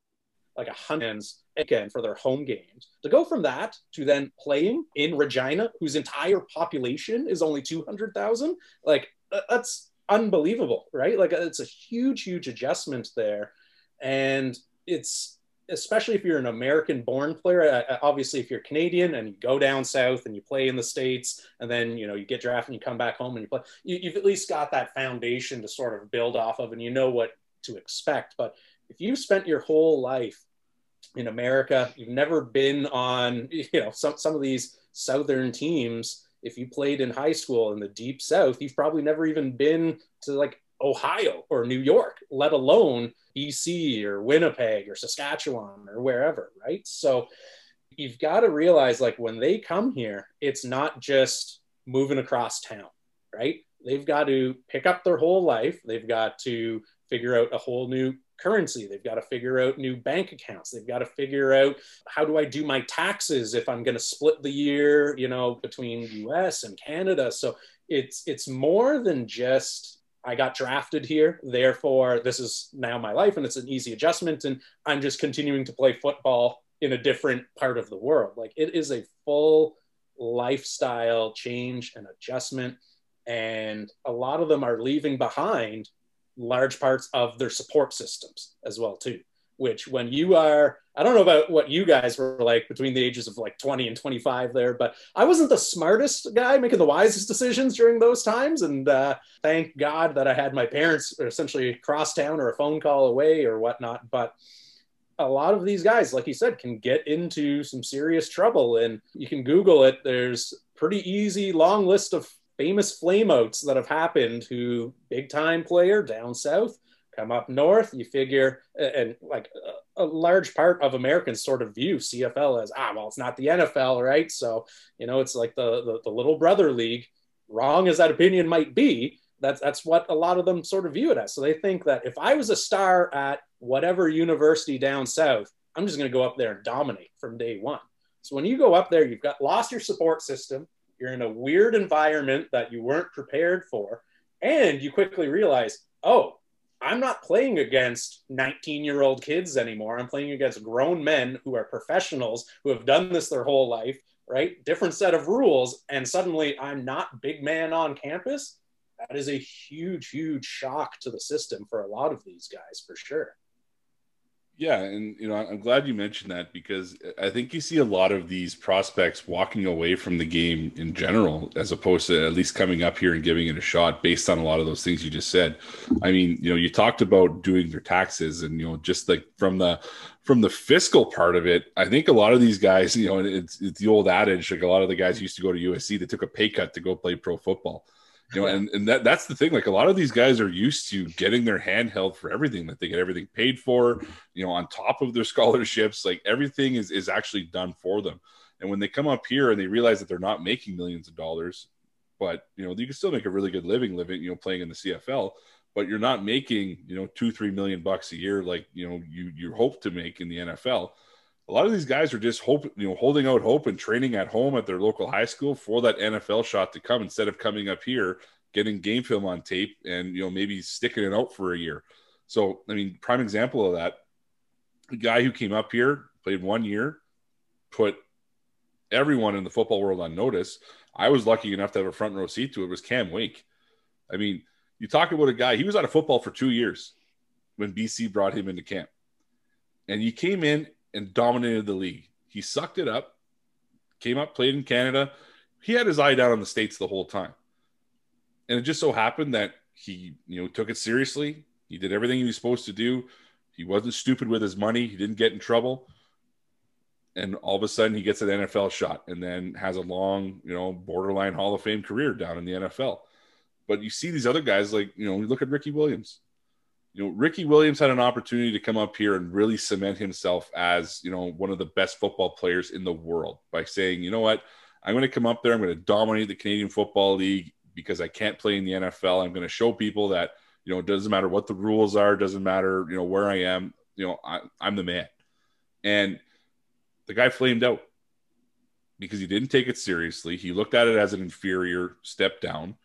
like a hundred again for their home games to go from that to then playing in Regina, whose entire population is only 200,000, like uh, that's unbelievable, right? Like it's a huge, huge adjustment there. And it's especially if you're an American born player, uh, obviously if you're Canadian and you go down south and you play in the States and then, you know, you get drafted and you come back home and you play, you, you've at least got that foundation to sort of build off of and you know what to expect. But if you've spent your whole life in America, you've never been on, you know, some, some of these Southern teams, if you played in high school in the deep South, you've probably never even been to like Ohio or New York, let alone BC or Winnipeg or Saskatchewan or wherever, right? So you've got to realize like when they come here, it's not just moving across town, right? They've got to pick up their whole life. They've got to figure out a whole new currency. They've got to figure out new bank accounts. They've got to figure out how do I do my taxes if I'm going to split the year, you know, between US and Canada. So it's it's more than just I got drafted here, therefore this is now my life and it's an easy adjustment. And I'm just continuing to play football in a different part of the world. Like it is a full lifestyle change and adjustment. And a lot of them are leaving behind large parts of their support systems as well too which when you are i don't know about what you guys were like between the ages of like 20 and 25 there but i wasn't the smartest guy making the wisest decisions during those times. And uh, thank god that i had my parents essentially across town or a phone call away or whatnot. But a lot of these guys like you said can get into some serious trouble. And you can google it. There's pretty easy long list of famous flameouts that have happened who big time player down south come up north you figure and like a, large part of americans sort of view cfl as ah well it's not the nfl right? So you know it's like the the, the little brother league wrong as that opinion might be that's that's what a lot of them sort of view it as. So they think that if i was a star at whatever university down south i'm just going to go up there and dominate from day one. So when you go up there you've got lost your support system you're in a weird environment that you weren't prepared for and you quickly realize oh i'm not playing against 19 year old kids anymore. I'm playing against grown men who are professionals who have done this their whole life right? Different set of rules. And suddenly i'm not big man on campus. That is a huge huge shock to the system for a lot of these guys for sure Yeah, and you know, I'm glad you mentioned that because I think you see a lot of these prospects walking away from the game in general, as opposed to at least coming up here and giving it a shot based on a lot of those things you just said. I mean, you know, you talked about doing their taxes and you know, just like from the from the fiscal part of it, I think a lot of these guys, you know, it's it's the old adage, like a lot of the guys used to go to USC, they took a pay cut to go play pro football you know, and, and that that's the thing. Like a lot of these guys are used to getting their hand held for everything that they get everything paid for, you know, on top of their scholarships, like everything is is actually done for them. And when they come up here and they realize that they're not making millions of dollars, but you know, you can still make a really good living living, you know, playing in the CFL, but you're not making, you know, two, three million bucks a year like you know you you hope to make in the NFL a lot of these guys are just hope, you know, holding out hope and training at home at their local high school for that NFL shot to come instead of coming up here, getting game film on tape and, you know, maybe sticking it out for a year. So, I mean, prime example of that, the guy who came up here, played one year, put everyone in the football world on notice. I was lucky enough to have a front row seat to it was Cam Wake. I mean, you talk about a guy, he was out of football for two years when BC brought him into camp. And he came in and dominated the league. He sucked it up, came up, played in Canada. He had his eye down on the States the whole time. And it just so happened that he, you know, took it seriously. He did everything he was supposed to do. He wasn't stupid with his money. He didn't get in trouble. And all of a sudden he gets an NFL shot and then has a long, you know, borderline Hall of Fame career down in the NFL. But you see these other guys like, you know, look at Ricky Williams you know, Ricky Williams had an opportunity to come up here and really cement himself as, you know, one of the best football players in the world by saying, you know what, I'm going to come up there, I'm going to dominate the Canadian Football League because I can't play in the NFL. I'm going to show people that, you know, it doesn't matter what the rules are, doesn't matter, you know, where I am, you know, I, I'm the man. And the guy flamed out because he didn't take it seriously. He looked at it as an inferior step down,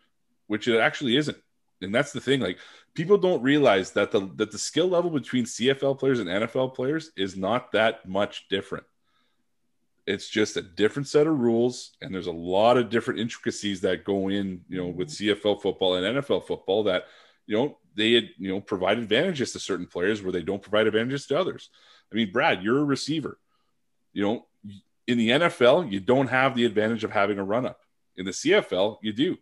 which it actually isn't. And that's the thing. Like people don't realize that the that the skill level between CFL players and NFL players is not that much different. It's just a different set of rules, and there's a lot of different intricacies that go in, you know, with CFL football and NFL football that, you know, they had, you know, provide advantages to certain players where they don't provide advantages to others. I mean, Brad, you're a receiver. You know, in the NFL, you don't have the advantage of having a run up. In the CFL, you do.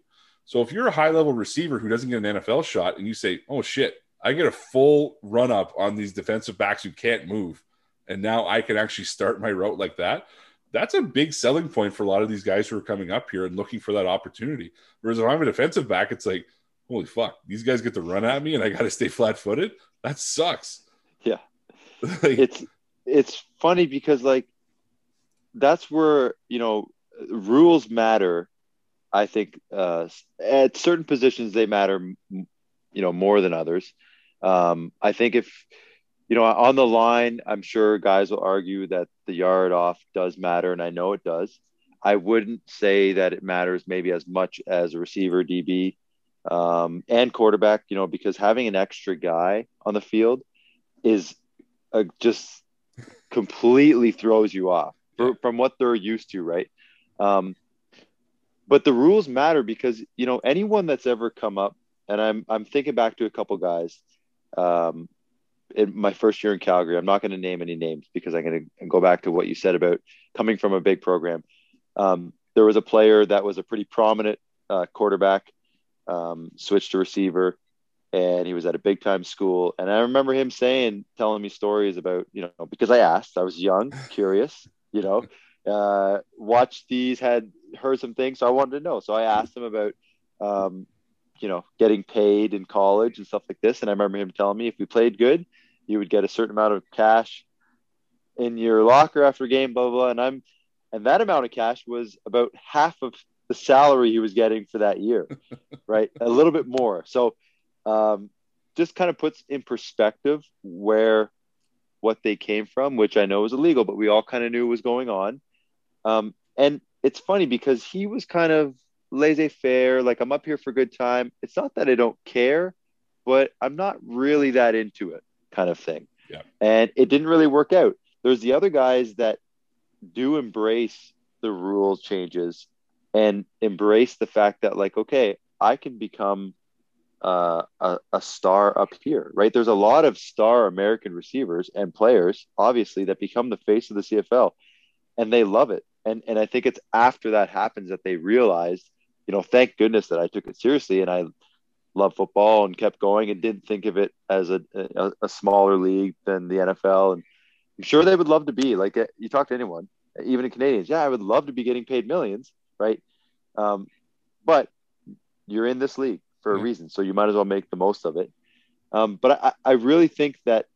So if you're a high level receiver who doesn't get an NFL shot and you say, oh shit, I get a full run up on these defensive backs who can't move, and now I can actually start my route like that. That's a big selling point for a lot of these guys who are coming up here and looking for that opportunity. Whereas if I'm a defensive back, it's like, holy fuck, these guys get to run at me and I got to stay flat footed. That sucks. Yeah. like, it's it's funny because like that's where you know rules matter I think uh, at certain positions they matter, you know, more than others. Um, I think if you know on the line, I'm sure guys will argue that the yard off does matter, and I know it does. I wouldn't say that it matters maybe as much as a receiver, DB, um, and quarterback. You know, because having an extra guy on the field is a, just completely throws you off for, from what they're used to, right? Um, but the rules matter because you know anyone that's ever come up and i'm i'm thinking back to a couple guys um in my first year in calgary i'm not going to name any names because i'm going to go back to what you said about coming from a big program. Um, there was a player that was a pretty prominent uh, quarterback um, switched to receiver and he was at a big time school. And i remember him saying telling me stories about you know because i asked i was young curious you know uh, watched these, had heard some things, so I wanted to know. So I asked him about, um, you know, getting paid in college and stuff like this. And I remember him telling me if we played good, you would get a certain amount of cash in your locker after game, blah, blah, blah. And I'm, and that amount of cash was about half of the salary he was getting for that year, right? A little bit more. So, um, just kind of puts in perspective where what they came from, which I know is illegal, but we all kind of knew was going on. Um, and it's funny because he was kind of laissez faire, like I'm up here for a good time. It's not that I don't care, but I'm not really that into it, kind of thing. Yeah. And it didn't really work out. There's the other guys that do embrace the rule changes and embrace the fact that, like, okay, I can become uh, a, a star up here, right? There's a lot of star American receivers and players, obviously, that become the face of the CFL, and they love it. And and I think it's after that happens that they realized, you know, thank goodness that I took it seriously and I love football and kept going and didn't think of it as a, a, a smaller league than the NFL. And I'm sure they would love to be like you talk to anyone, even in Canadians. Yeah, I would love to be getting paid millions, right? Um, but you're in this league for a reason, so you might as well make the most of it. Um, but I, I really think that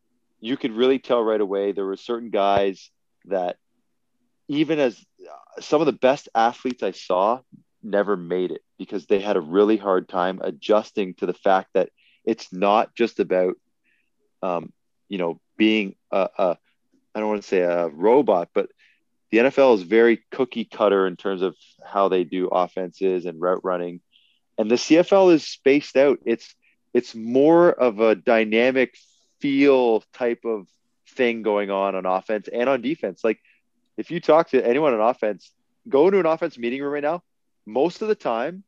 you could really tell right away there were certain guys that even as uh, some of the best athletes I saw never made it because they had a really hard time adjusting to the fact that it's not just about um, you know being a, a I don't want to say a robot, but the NFL is very cookie cutter in terms of how they do offenses and route running, and the CFL is spaced out. It's it's more of a dynamic feel type of thing going on on offense and on defense. Like if you talk to anyone on offense, go into an offense meeting room right now. Most of the time,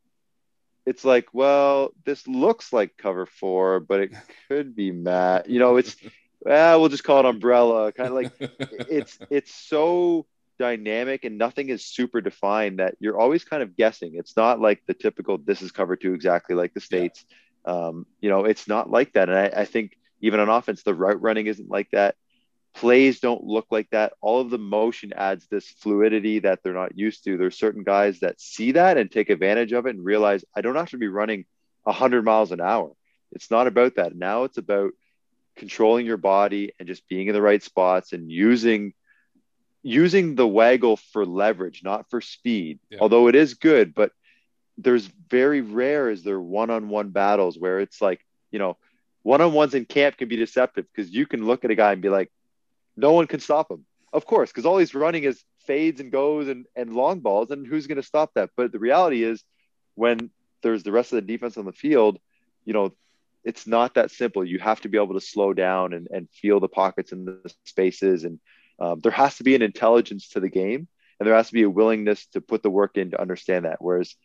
it's like, well, this looks like cover four, but it could be Matt. You know, it's well, we'll just call it umbrella. Kind of like it's it's so dynamic and nothing is super defined that you're always kind of guessing. It's not like the typical this is cover two exactly like the states. Yeah. Um, you know, it's not like that. And I, I think even on offense, the route running isn't like that plays don't look like that. All of the motion adds this fluidity that they're not used to. There's certain guys that see that and take advantage of it and realize I don't have to be running 100 miles an hour. It's not about that. Now it's about controlling your body and just being in the right spots and using using the waggle for leverage, not for speed. Yeah. Although it is good, but there's very rare is there one-on-one battles where it's like, you know, one-on-ones in camp can be deceptive because you can look at a guy and be like, no one can stop him. Of course, because all he's running is fades and goes and, and long balls, and who's going to stop that? But the reality is, when there's the rest of the defense on the field, you know, it's not that simple. You have to be able to slow down and, and feel the pockets and the spaces. And um, there has to be an intelligence to the game, and there has to be a willingness to put the work in to understand that. Whereas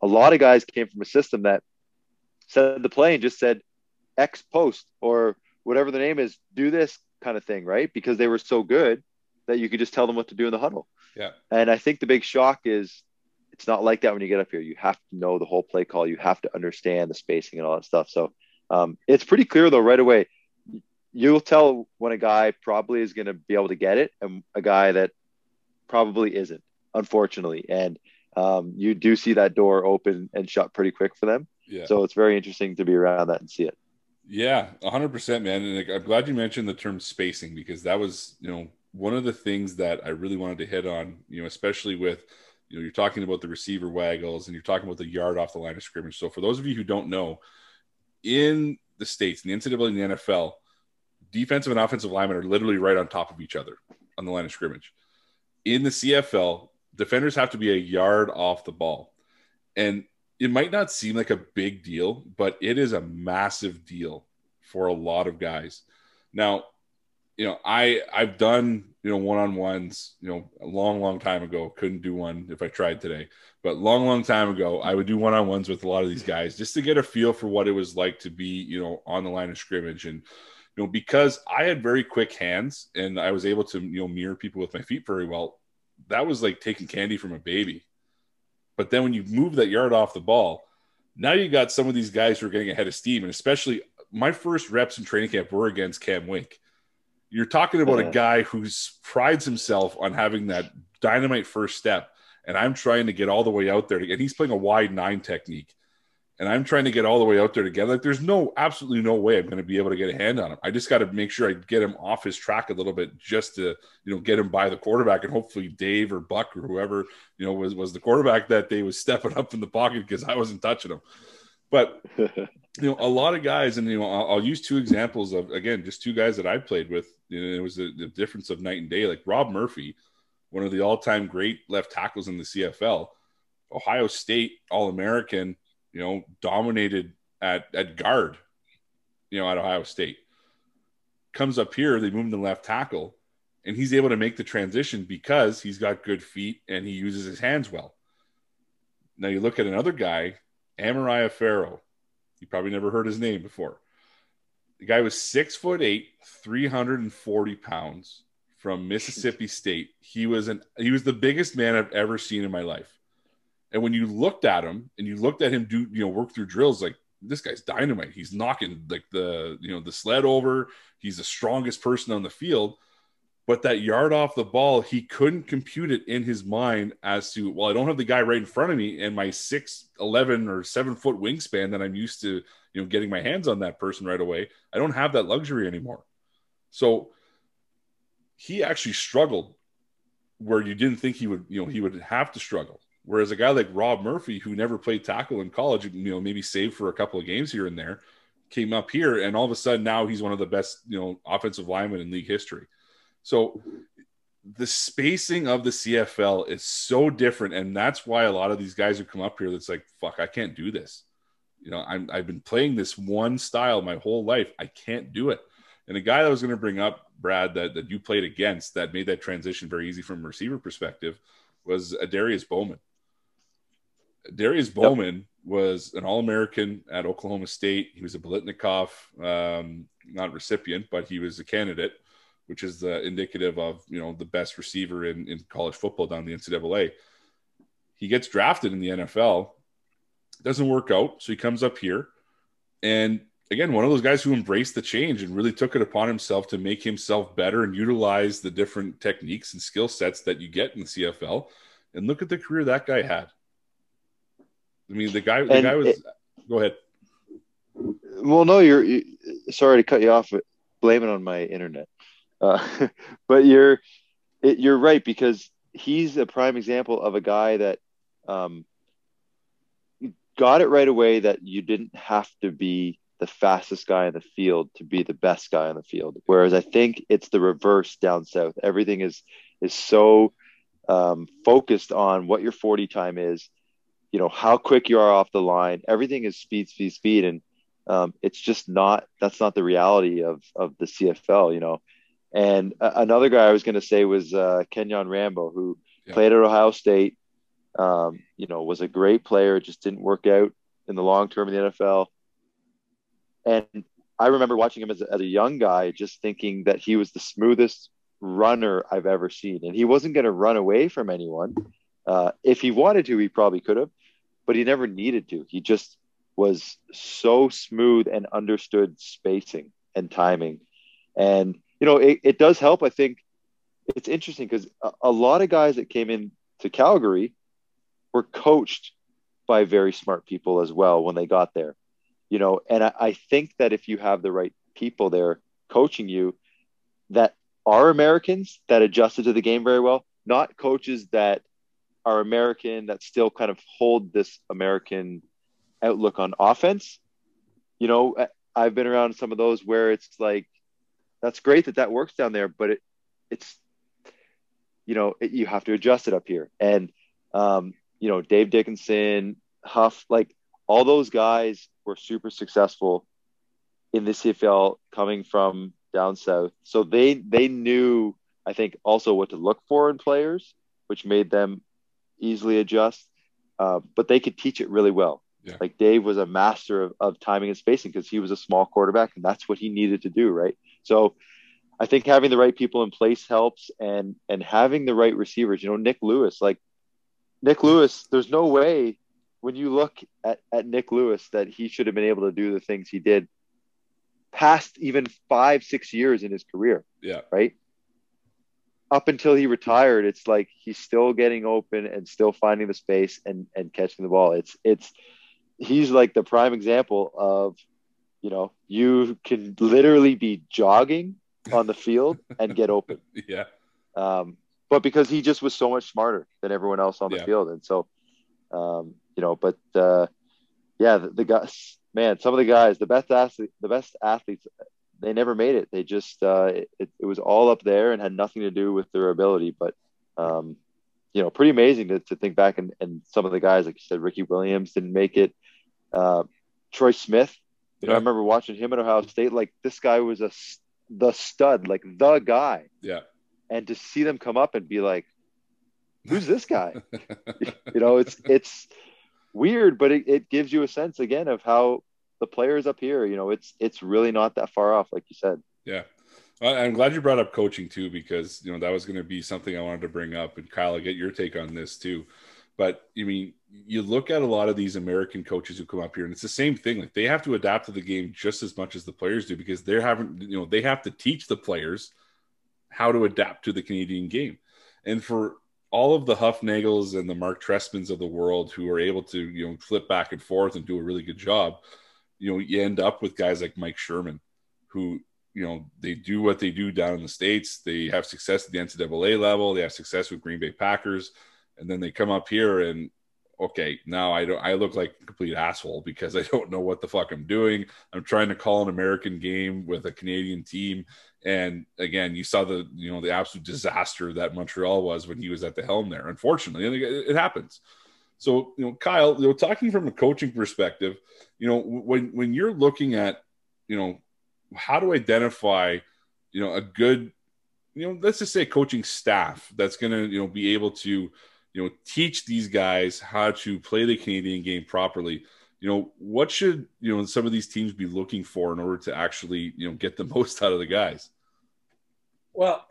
a lot of guys came from a system that said the play and just said X post or whatever the name is, do this, kind of thing, right? Because they were so good that you could just tell them what to do in the huddle. Yeah. And I think the big shock is it's not like that when you get up here. You have to know the whole play call. You have to understand the spacing and all that stuff. So um, it's pretty clear though right away. You'll tell when a guy probably is going to be able to get it and a guy that probably isn't, unfortunately. And um, you do see that door open and shut pretty quick for them. Yeah. So it's very interesting to be around that and see it. Yeah, 100%, man. And I'm glad you mentioned the term spacing because that was, you know, one of the things that I really wanted to hit on, you know, especially with, you know, you're talking about the receiver waggles and you're talking about the yard off the line of scrimmage. So for those of you who don't know, in the States, in the NCAA and the NFL, defensive and offensive linemen are literally right on top of each other on the line of scrimmage. In the CFL, defenders have to be a yard off the ball. And it might not seem like a big deal, but it is a massive deal for a lot of guys. Now, you know, I I've done you know one on ones, you know, a long long time ago. Couldn't do one if I tried today, but long long time ago, I would do one on ones with a lot of these guys just to get a feel for what it was like to be you know on the line of scrimmage and you know because I had very quick hands and I was able to you know mirror people with my feet very well. That was like taking candy from a baby but then when you move that yard off the ball, now you got some of these guys who are getting ahead of steam. And especially my first reps in training camp were against Cam Wake. You're talking about a guy who prides himself on having that dynamite first step. And I'm trying to get all the way out there. To, and he's playing a wide nine technique and I'm trying to get all the way out there together. Like, there's no, absolutely no way I'm going to be able to get a hand on him. I just got to make sure I get him off his track a little bit just to, you know, get him by the quarterback. And hopefully Dave or Buck or whoever, you know, was, was the quarterback that day was stepping up in the pocket because I wasn't touching him. But, you know, a lot of guys, and, you know, I'll, I'll, use two examples of, again, just two guys that I played with. You know, it was the, the difference of night and day. Like Rob Murphy, one of the all time great left tackles in the CFL, Ohio State All American you know, dominated at, at guard, you know, at Ohio State. Comes up here, they move him to left tackle, and he's able to make the transition because he's got good feet and he uses his hands well. Now you look at another guy, Amariah Farrow. You probably never heard his name before. The guy was six foot eight, 340 pounds from Mississippi State. He was an he was the biggest man I've ever seen in my life. And when you looked at him and you looked at him do, you know, work through drills, like this guy's dynamite. He's knocking like the, you know, the sled over. He's the strongest person on the field. But that yard off the ball, he couldn't compute it in his mind as to, well, I don't have the guy right in front of me and my six, 11 or seven foot wingspan that I'm used to, you know, getting my hands on that person right away. I don't have that luxury anymore. So he actually struggled where you didn't think he would, you know, he would have to struggle. Whereas a guy like Rob Murphy, who never played tackle in college, you know, maybe saved for a couple of games here and there, came up here, and all of a sudden now he's one of the best, you know, offensive linemen in league history. So the spacing of the CFL is so different, and that's why a lot of these guys who come up here, that's like, fuck, I can't do this. You know, I'm I've been playing this one style my whole life. I can't do it. And the guy that was going to bring up, Brad, that, that you played against that made that transition very easy from a receiver perspective was Darius Bowman. Darius Bowman yep. was an All American at Oklahoma State. He was a Biletnikoff, um, not recipient, but he was a candidate, which is the indicative of you know the best receiver in, in college football down the NCAA. He gets drafted in the NFL, doesn't work out, so he comes up here, and again, one of those guys who embraced the change and really took it upon himself to make himself better and utilize the different techniques and skill sets that you get in the CFL. And look at the career that guy had. I mean, the guy, the and guy was. It, go ahead. Well, no, you're. You, sorry to cut you off. But blame it on my internet. Uh, but you're, it, you're right because he's a prime example of a guy that um, got it right away that you didn't have to be the fastest guy in the field to be the best guy on the field. Whereas I think it's the reverse down south. Everything is is so um, focused on what your 40 time is you know how quick you are off the line. Everything is speed speed speed. And um, it's just not that's not the reality of of the cfl you know? And uh, another guy i was going to say was uh, kenyon rambo who yeah. played at ohio state um, you know was a great player just didn't work out in the long term in the nfl and i remember watching him as a, as a young guy just thinking that he was the smoothest runner i've ever seen. And he wasn't going to run away from anyone. Uh, if he wanted to, he probably could have, but he never needed to. He just was so smooth and understood spacing and timing. And, you know, it, it does help. I think it's interesting because a, a lot of guys that came in to Calgary were coached by very smart people as well when they got there. You know, and I, I think that if you have the right people there coaching you that are Americans that adjusted to the game very well, not coaches that are American that still kind of hold this American outlook on offense. You know, I've been around some of those where it's like, that's great that that works down there, but it, it's, you know, it, you have to adjust it up here. And, um, you know, Dave Dickenson, Huff, like all those guys were super successful in the CFL coming from down south. So they they knew, I think, also what to look for in players, which made them easily adjust, uh, but they could teach it really well. Yeah. Like Dave was a master of, of timing and spacing because he was a small quarterback and that's what he needed to do. Right. So I think having the right people in place helps and, and having the right receivers, you know, Nik Lewis, like Nik Lewis, there's no way when you look at, at Nik Lewis that he should have been able to do the things he did past even five, six years in his career. Yeah. Right up until he retired, it's like he's still getting open and still finding the space and and catching the ball. It's it's he's like the prime example of you know you can literally be jogging on the field and get open. Yeah. Um, but because he just was so much smarter than everyone else on the yeah. field, and so um, you know, but uh, yeah, the, the guys, man, some of the guys, the best athlete, the best athletes they never made it. They just uh, it, it was all up there and had nothing to do with their ability. But um, you know, pretty amazing to, to think back and, and some of the guys, like you said, Ricky Williams didn't make it. Uh, Troy Smith, you know, I remember watching him at Ohio State. Like this guy was a the stud, like the guy. Yeah. And to see them come up and be like, "Who's this guy?" you know, it's it's weird, but it, it gives you a sense again of how the players up here, you know, it's it's really not that far off, like you said. Yeah. I'm glad you brought up coaching too, because you know that was going to be something I wanted to bring up, and Kyle, I get your take on this too. But I mean, you look at a lot of these American coaches who come up here, and it's the same thing. Like they have to adapt to the game just as much as the players do, because they're having, you know, they have to teach the players how to adapt to the Canadian game. And for all of the Hufnagels and the Mark Trestmans of the world who are able to, you know, flip back and forth and do a really good job, you know, you end up with guys like Mike Sherman, who, you know, they do what they do down in the States. They have success at the NCAA level. They have success with Green Bay Packers. And then they come up here and, okay, now I don't, I look like a complete asshole because I don't know what the fuck I'm doing. I'm trying to call an American game with a Canadian team and again, you saw the you know the absolute disaster that Montreal was when he was at the helm there. Unfortunately, it, happens. So you know, Kyle, you know, talking from a coaching perspective, you know, when when you're looking at, you know, how to identify, you know, a good, you know, let's just say coaching staff that's going to you know be able to, you know, teach these guys how to play the Canadian game properly you know what should you know some of these teams be looking for in order to actually you know get the most out of the guys well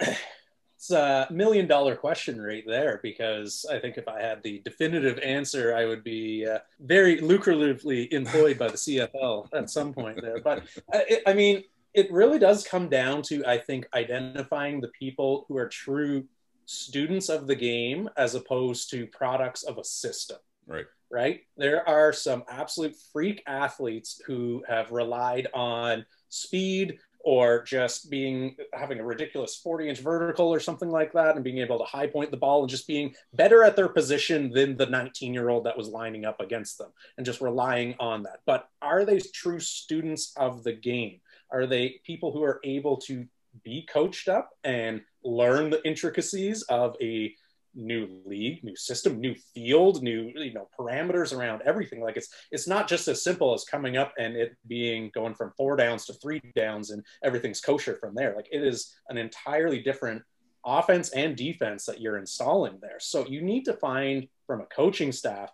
it's a million dollar question right there because i think if i had the definitive answer i would be uh, very lucratively employed by the cfl at some point there. But I, I mean it really does come down to i think identifying the people who are true students of the game as opposed to products of a system. Right. Right? There are some absolute freak athletes who have relied on speed or just being having a ridiculous 40 inch vertical or something like that and being able to high point the ball and just being better at their position than the 19 year old that was lining up against them and just relying on that. But are they true students of the game? Are they people who are able to be coached up and learn the intricacies of a new league, new system, new field, new you know parameters around everything. Like it's it's not just as simple as coming up and it being going from four downs to three downs and everything's kosher from there. Like it is an entirely different offense and defense that you're installing there. So you need to find from a coaching staff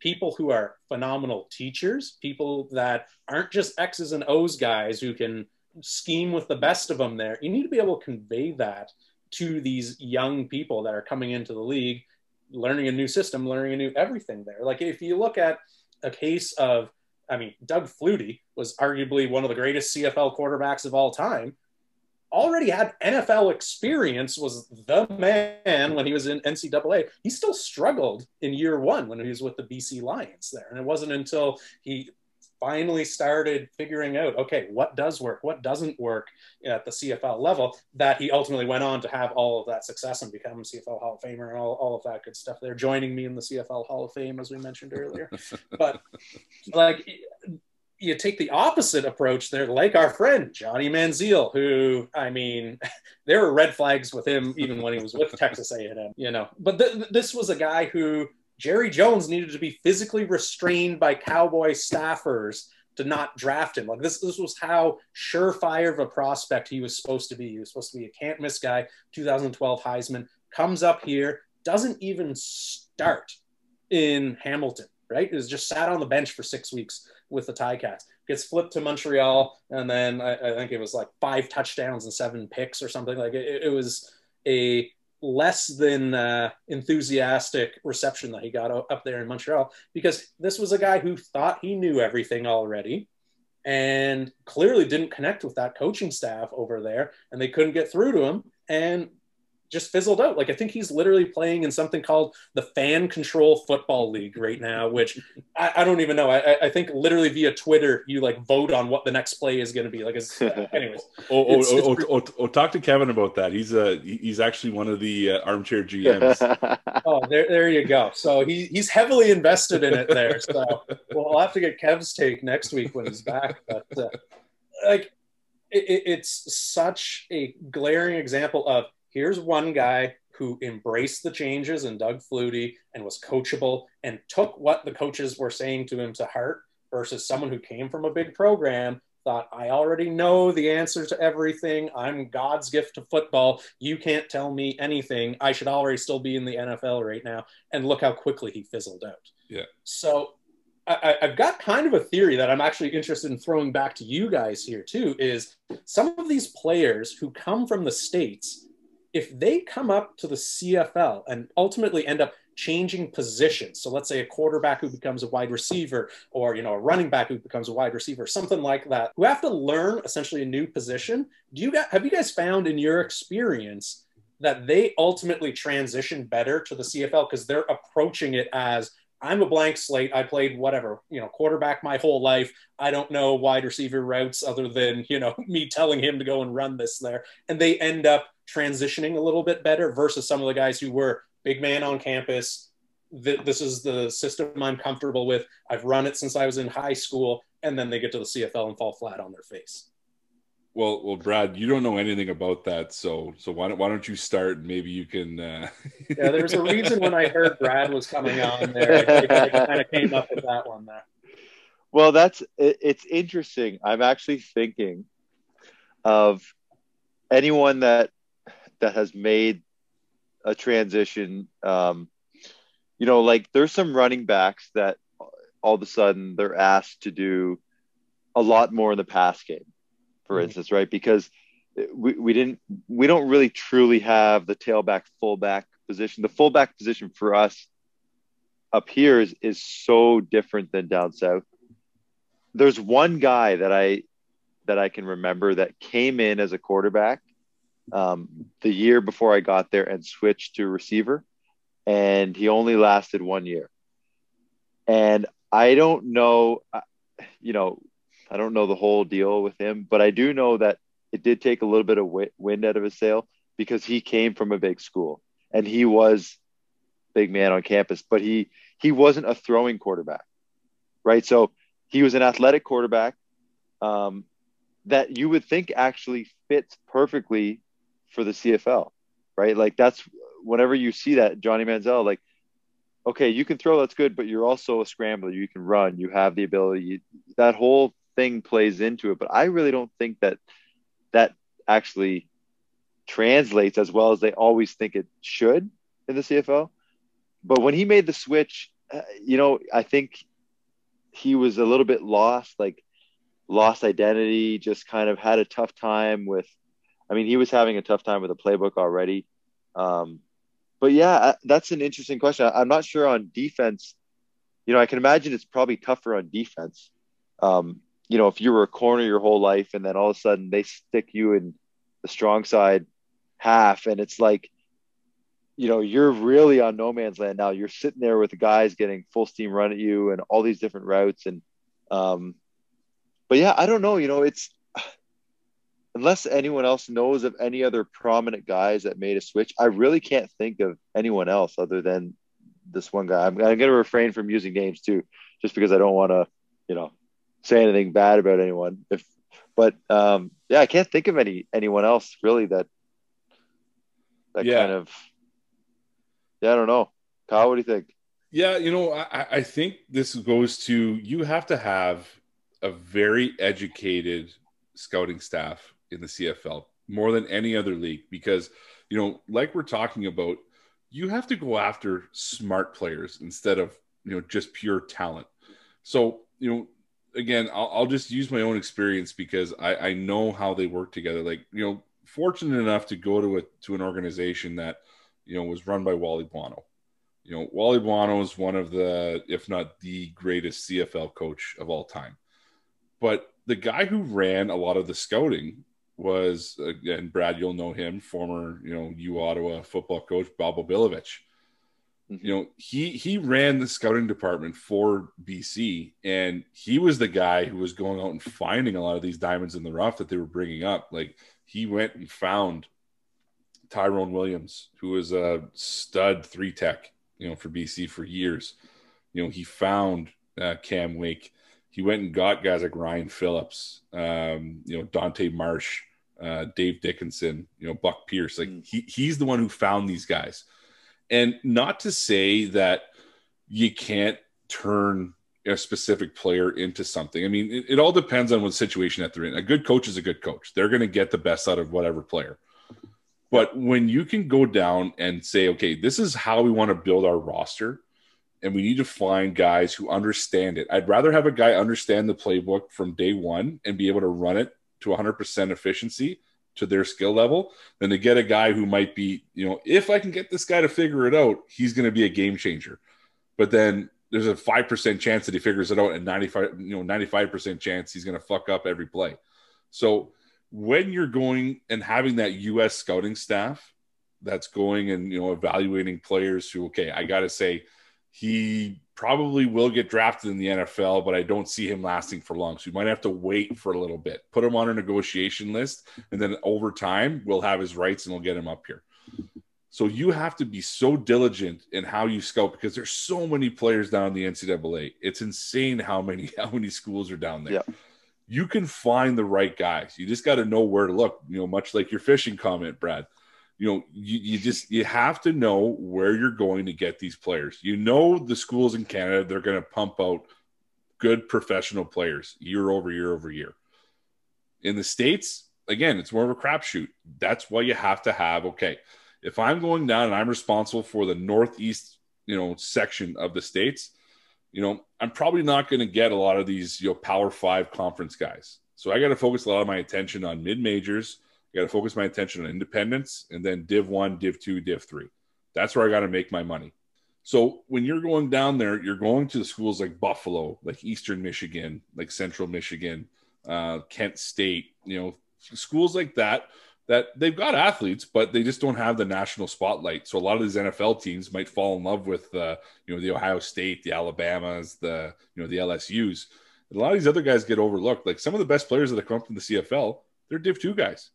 people who are phenomenal teachers, people that aren't just X's and O's guys who can scheme with the best of them there. You need to be able to convey that to these young people that are coming into the league, learning a new system, learning a new everything there. Like if you look at a case of, I mean, Doug Flutie was arguably one of the greatest CFL quarterbacks of all time. Already had NFL experience, was the man when he was in NCAA. He still struggled in year one when he was with the BC Lions there. And it wasn't until he finally started figuring out okay what does work what doesn't work at the cfl level that he ultimately went on to have all of that success and become cfl hall of famer and all, all of that good stuff. There joining me in the cfl hall of fame as we mentioned earlier. But like you take the opposite approach there like our friend johnny manziel who i mean there were red flags with him even when he was with texas a&m you know. But th- this was a guy who Jerry Jones needed to be physically restrained by Cowboy staffers to not draft him. Like this, this was how surefire of a prospect he was supposed to be. He was supposed to be a can't miss guy. 2012 Heisman comes up here, doesn't even start in Hamilton. Right, is just sat on the bench for six weeks with the Ticats. Gets flipped to Montreal, and then I, I think it was like five touchdowns and seven picks or something. Like it, it was a less than uh, enthusiastic reception that he got up there in Montreal because this was a guy who thought he knew everything already and clearly didn't connect with that coaching staff over there and they couldn't get through to him. And just fizzled out. Like I think he's literally playing in something called the Fan Control Football League right now, which I, I don't even know. I, I, think literally via Twitter you like vote on what the next play is going to be. Like, it's, anyways. oh, oh, it's, oh, it's oh, oh, oh, talk to Kevin about that. He's a he's actually one of the uh, armchair GMs. oh, there there you go. So he he's heavily invested in it there. So we'll have to get Kev's take next week when he's back. But uh, like, it, it's such a glaring example of here's one guy who embraced the changes in Doug Flutie and was coachable and took what the coaches were saying to him to heart versus someone who came from a big program thought I already know the answer to everything. I'm God's gift to football. You can't tell me anything. I should already still be in the NFL right now. And look how quickly he fizzled out. Yeah. So I, I've got kind of a theory that I'm actually interested in throwing back to you guys here too. Is some of these players who come from the states, if they come up to the CFL and ultimately end up changing positions. So let's say a quarterback who becomes a wide receiver, or you know a running back who becomes a wide receiver, something like that, who have to learn essentially a new position. Do you have you guys found in your experience that they ultimately transition better to the CFL because they're approaching it as I'm a blank slate. I played whatever, you know, quarterback my whole life. I don't know wide receiver routes other than, you know, me telling him to go and run this there. And they end up transitioning a little bit better versus some of the guys who were big man on campus. This is the system I'm comfortable with. I've run it since I was in high school. And then they get to the CFL and fall flat on their face. Well, well, Brad, you don't know anything about that, so so why don't why don't you start? Maybe you can. Uh... yeah, there's a reason when I heard Brad was coming on there, I, I kind of came up with that one there. Well, that's it, it's interesting. I'm actually thinking of anyone that that has made a transition. Um, you know, like there's some running backs that all of a sudden they're asked to do a lot more in the pass game for mm-hmm. instance, right? Because we, we didn't we don't really truly have the tailback fullback position. The fullback position for us up here is is so different than down south. There's one guy that I that I can remember that came in as a quarterback um, the year before I got there and switched to receiver, and he only lasted one year. And I don't know, you know, I don't know the whole deal with him, but I do know that it did take a little bit of wind out of his sail because he came from a big school and he was big man on campus, but he he wasn't a throwing quarterback, right? So he was an athletic quarterback um, that you would think actually fits perfectly for the CFL, right? Like that's whenever you see that Johnny Manziel, like okay, you can throw, that's good, but you're also a scrambler. You can run. You have the ability. You, that whole thing plays into it. But I really don't think that that actually translates as well as they always think it should in the CFL. But when he made the switch, uh, you know, I think he was a little bit lost, like lost identity, just kind of had a tough time with. I mean, he was having a tough time with the playbook already. Um, but yeah, that's an interesting question. I'm not sure on defense. You know, I can imagine it's probably tougher on defense. Um, you know, if you were a corner your whole life and then all of a sudden they stick you in the strong side half and it's like, you know, you're really on no man's land now. You're sitting there with the guys getting full steam run at you and all these different routes. And, um, but yeah, I don't know, you know, it's, unless anyone else knows of any other prominent guys that made a switch, I really can't think of anyone else other than this one guy. I'm, I'm going to refrain from using names too, just because I don't want to, you know, say anything bad about anyone. If, but um, yeah, I can't think of any anyone else really that that yeah. kind of. Yeah, I don't know. Kyle, what do you think? Yeah, you know, I, I think this goes to you have to have a very educated scouting staff in the CFL more than any other league because you know, like we're talking about, you have to go after smart players instead of you know just pure talent. So you know, again, I'll, I'll, just use my own experience because I, I know how they work together. Like, you know, fortunate enough to go to a, to an organization that, you know, was run by Wally Buono. You know, Wally Buono is one of the, if not the greatest CFL coach of all time. But the guy who ran a lot of the scouting was, again, Brad, you'll know him, former, you know, U Ottawa football coach, Bob O'Billovich you know he he ran the scouting department for bc and he was the guy who was going out and finding a lot of these diamonds in the rough that they were bringing up. Like he went and found tyrone williams who was a stud three tech you know for bc for years. You know he found uh, cam wake. He went and got guys like ryan phillips um, you know dante marsh uh, dave Dickenson, you know buck pierce like mm. he, he's the one who found these guys and not to say that you can't turn a specific player into something. I mean, it, it, all depends on what situation that they're in. A good coach is a good coach. They're going to get the best out of whatever player. But when you can go down and say, okay, this is how we want to build our roster, and we need to find guys who understand it. I'd rather have a guy understand the playbook from day one and be able to run it to 100% efficiency to their skill level than to get a guy who might be, you know, if I can get this guy to figure it out, he's going to be a game changer. But then there's a 5% chance that he figures it out and 95, you know, 95% chance he's going to fuck up every play. So when you're going and having that US scouting staff that's going and, you know, evaluating players who, okay, I got to say, he probably will get drafted in the NFL, but I don't see him lasting for long. So you might have to wait for a little bit, put him on a negotiation list, and then over time, we'll have his rights and we'll get him up here. So you have to be so diligent in how you scout because there's so many players down in the NCAA. It's insane how many how many schools are down there. Yeah. You can find the right guys. You just got to know where to look. You know, much like your fishing comment, Brad you know you, you just you have to know where you're going to get these players. You know the schools in canada they're going to pump out good professional players year over year over year. In the states again it's more of a crapshoot. That's why you have to have okay if i'm going down and i'm responsible for the northeast you know section of the states you know i'm probably not going to get a lot of these you know power five conference guys. So i got to focus a lot of my attention on mid majors I got to focus my attention on independence and then Div 1, Div 2, Div 3. That's where I got to make my money. So when you're going down there, you're going to the schools like Buffalo, like Eastern Michigan, like Central Michigan, uh, Kent State, you know, schools like that that they've got athletes, but they just don't have the national spotlight. So a lot of these NFL teams might fall in love with, uh, you know, the Ohio State, the Alabamas, the you know the LSU's. A lot of these other guys get overlooked. Like some of the best players that have come from the CFL, they're Div two guys.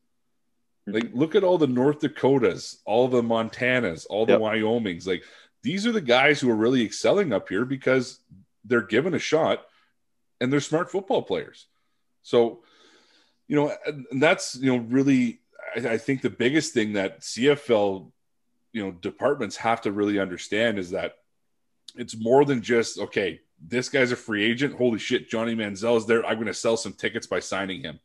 Like, look at all the North Dakotas, all the Montanas, all the Yep. Wyomings. Like, these are the guys who are really excelling up here because they're given a shot and they're smart football players. So, you know, and that's, you know, really, I, I think the biggest thing that CFL, you know, departments have to really understand is that it's more than just, okay, this guy's a free agent. Holy shit, Johnny Manziel is there. I'm going to sell some tickets by signing him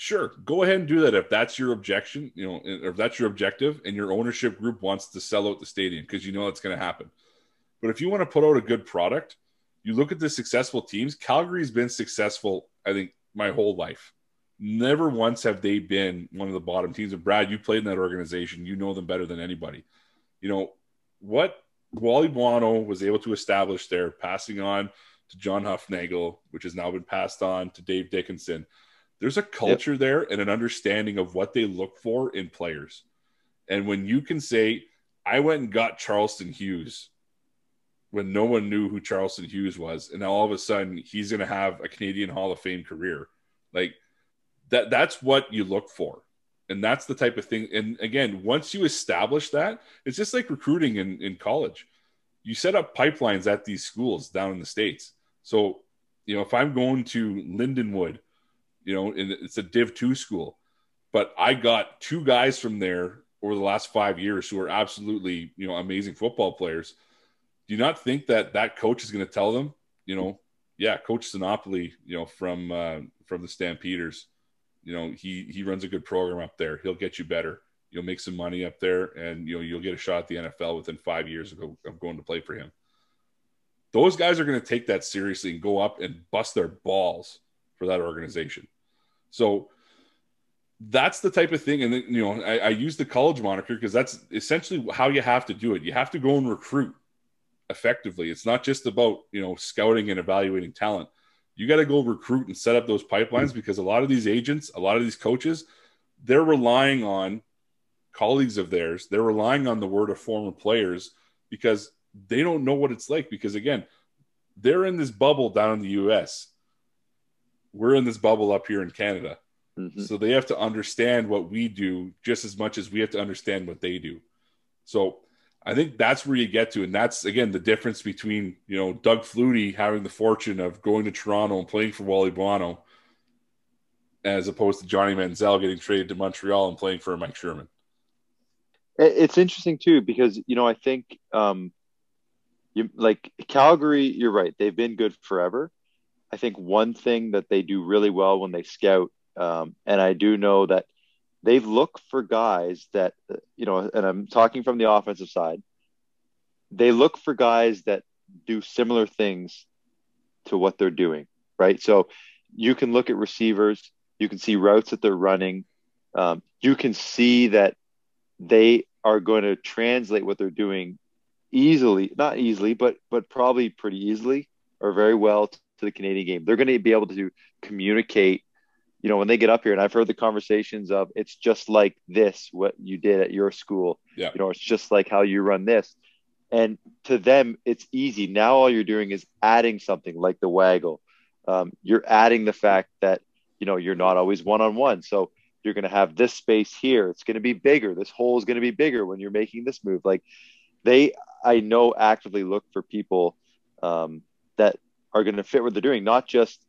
sure go ahead and do that if that's your objection you know if that's your objective and your ownership group wants to sell out the stadium because you know it's going to happen. But if you want to put out a good product you look at the successful teams. Calgary's been successful i think my whole life. Never once have they been one of the bottom teams. And brad you played in that organization. You know them better than anybody. You know what wally buono was able to establish there passing on to john hufnagel which has now been passed on to dave dickenson there's a culture yep. there and an understanding of what they look for in players. And when you can say, I went and got Charleston Hughes when no one knew who Charleston Hughes was, and now all of a sudden he's going to have a Canadian Hall of Fame career. Like that, that's what you look for. And that's the type of thing. And again, once you establish that, it's just like recruiting in, in college. You set up pipelines at these schools down in the States. So, you know, if I'm going to Lindenwood, you know, and it's a Div two school. But I got two guys from there over the last five years who are absolutely, you know, amazing football players. Do you not think that that coach is going to tell them, you know, yeah, Coach Sinopoli, you know, from uh, from the Stampeders, you know, he he runs a good program up there. He'll get you better. You'll make some money up there, and you know you'll get a shot at the NFL within five years of, of going to play for him. Those guys are going to take that seriously and go up and bust their balls for that organization. So that's the type of thing. And then, you know, I, I use the college moniker because that's essentially how you have to do it. You have to go and recruit effectively. It's not just about, you know, scouting and evaluating talent. You got to go recruit and set up those pipelines mm-hmm. because a lot of these agents, a lot of these coaches, they're relying on colleagues of theirs. They're relying on the word of former players because they don't know what it's like. Because again, they're in this bubble down in the US we're in this bubble up here in Canada. Mm-hmm. So they have to understand what we do just as much as we have to understand what they do. So I think that's where you get to. And that's, again, the difference between, you know, Doug Flutie having the fortune of going to Toronto and playing for Wally Buono as opposed to Johnny Manziel getting traded to Montreal and playing for Mike Sherman. It's interesting, too, because, you know, I think, um, you like Calgary, you're right. They've been good forever I think one thing that they do really well when they scout, um, and I do know that they look for guys that, you know, and I'm talking from the offensive side, they look for guys that do similar things to what they're doing, right? So you can look at receivers, you can see routes that they're running, um, you can see that they are going to translate what they're doing easily, not easily, but but probably pretty easily or very well to the Canadian game. They're going to be able to communicate. You know, when they get up here, and I've heard the conversations of it's just like this, what you did at your school. Yeah. You know, it's just like how you run this. And to them, it's easy. Now all you're doing is adding something like the waggle. Um, you're adding the fact that, you know, you're not always one on one. So you're going to have this space here. It's going to be bigger. This hole is going to be bigger when you're making this move. Like they, I know, actively look for people um, that are going to fit what they're doing, not just,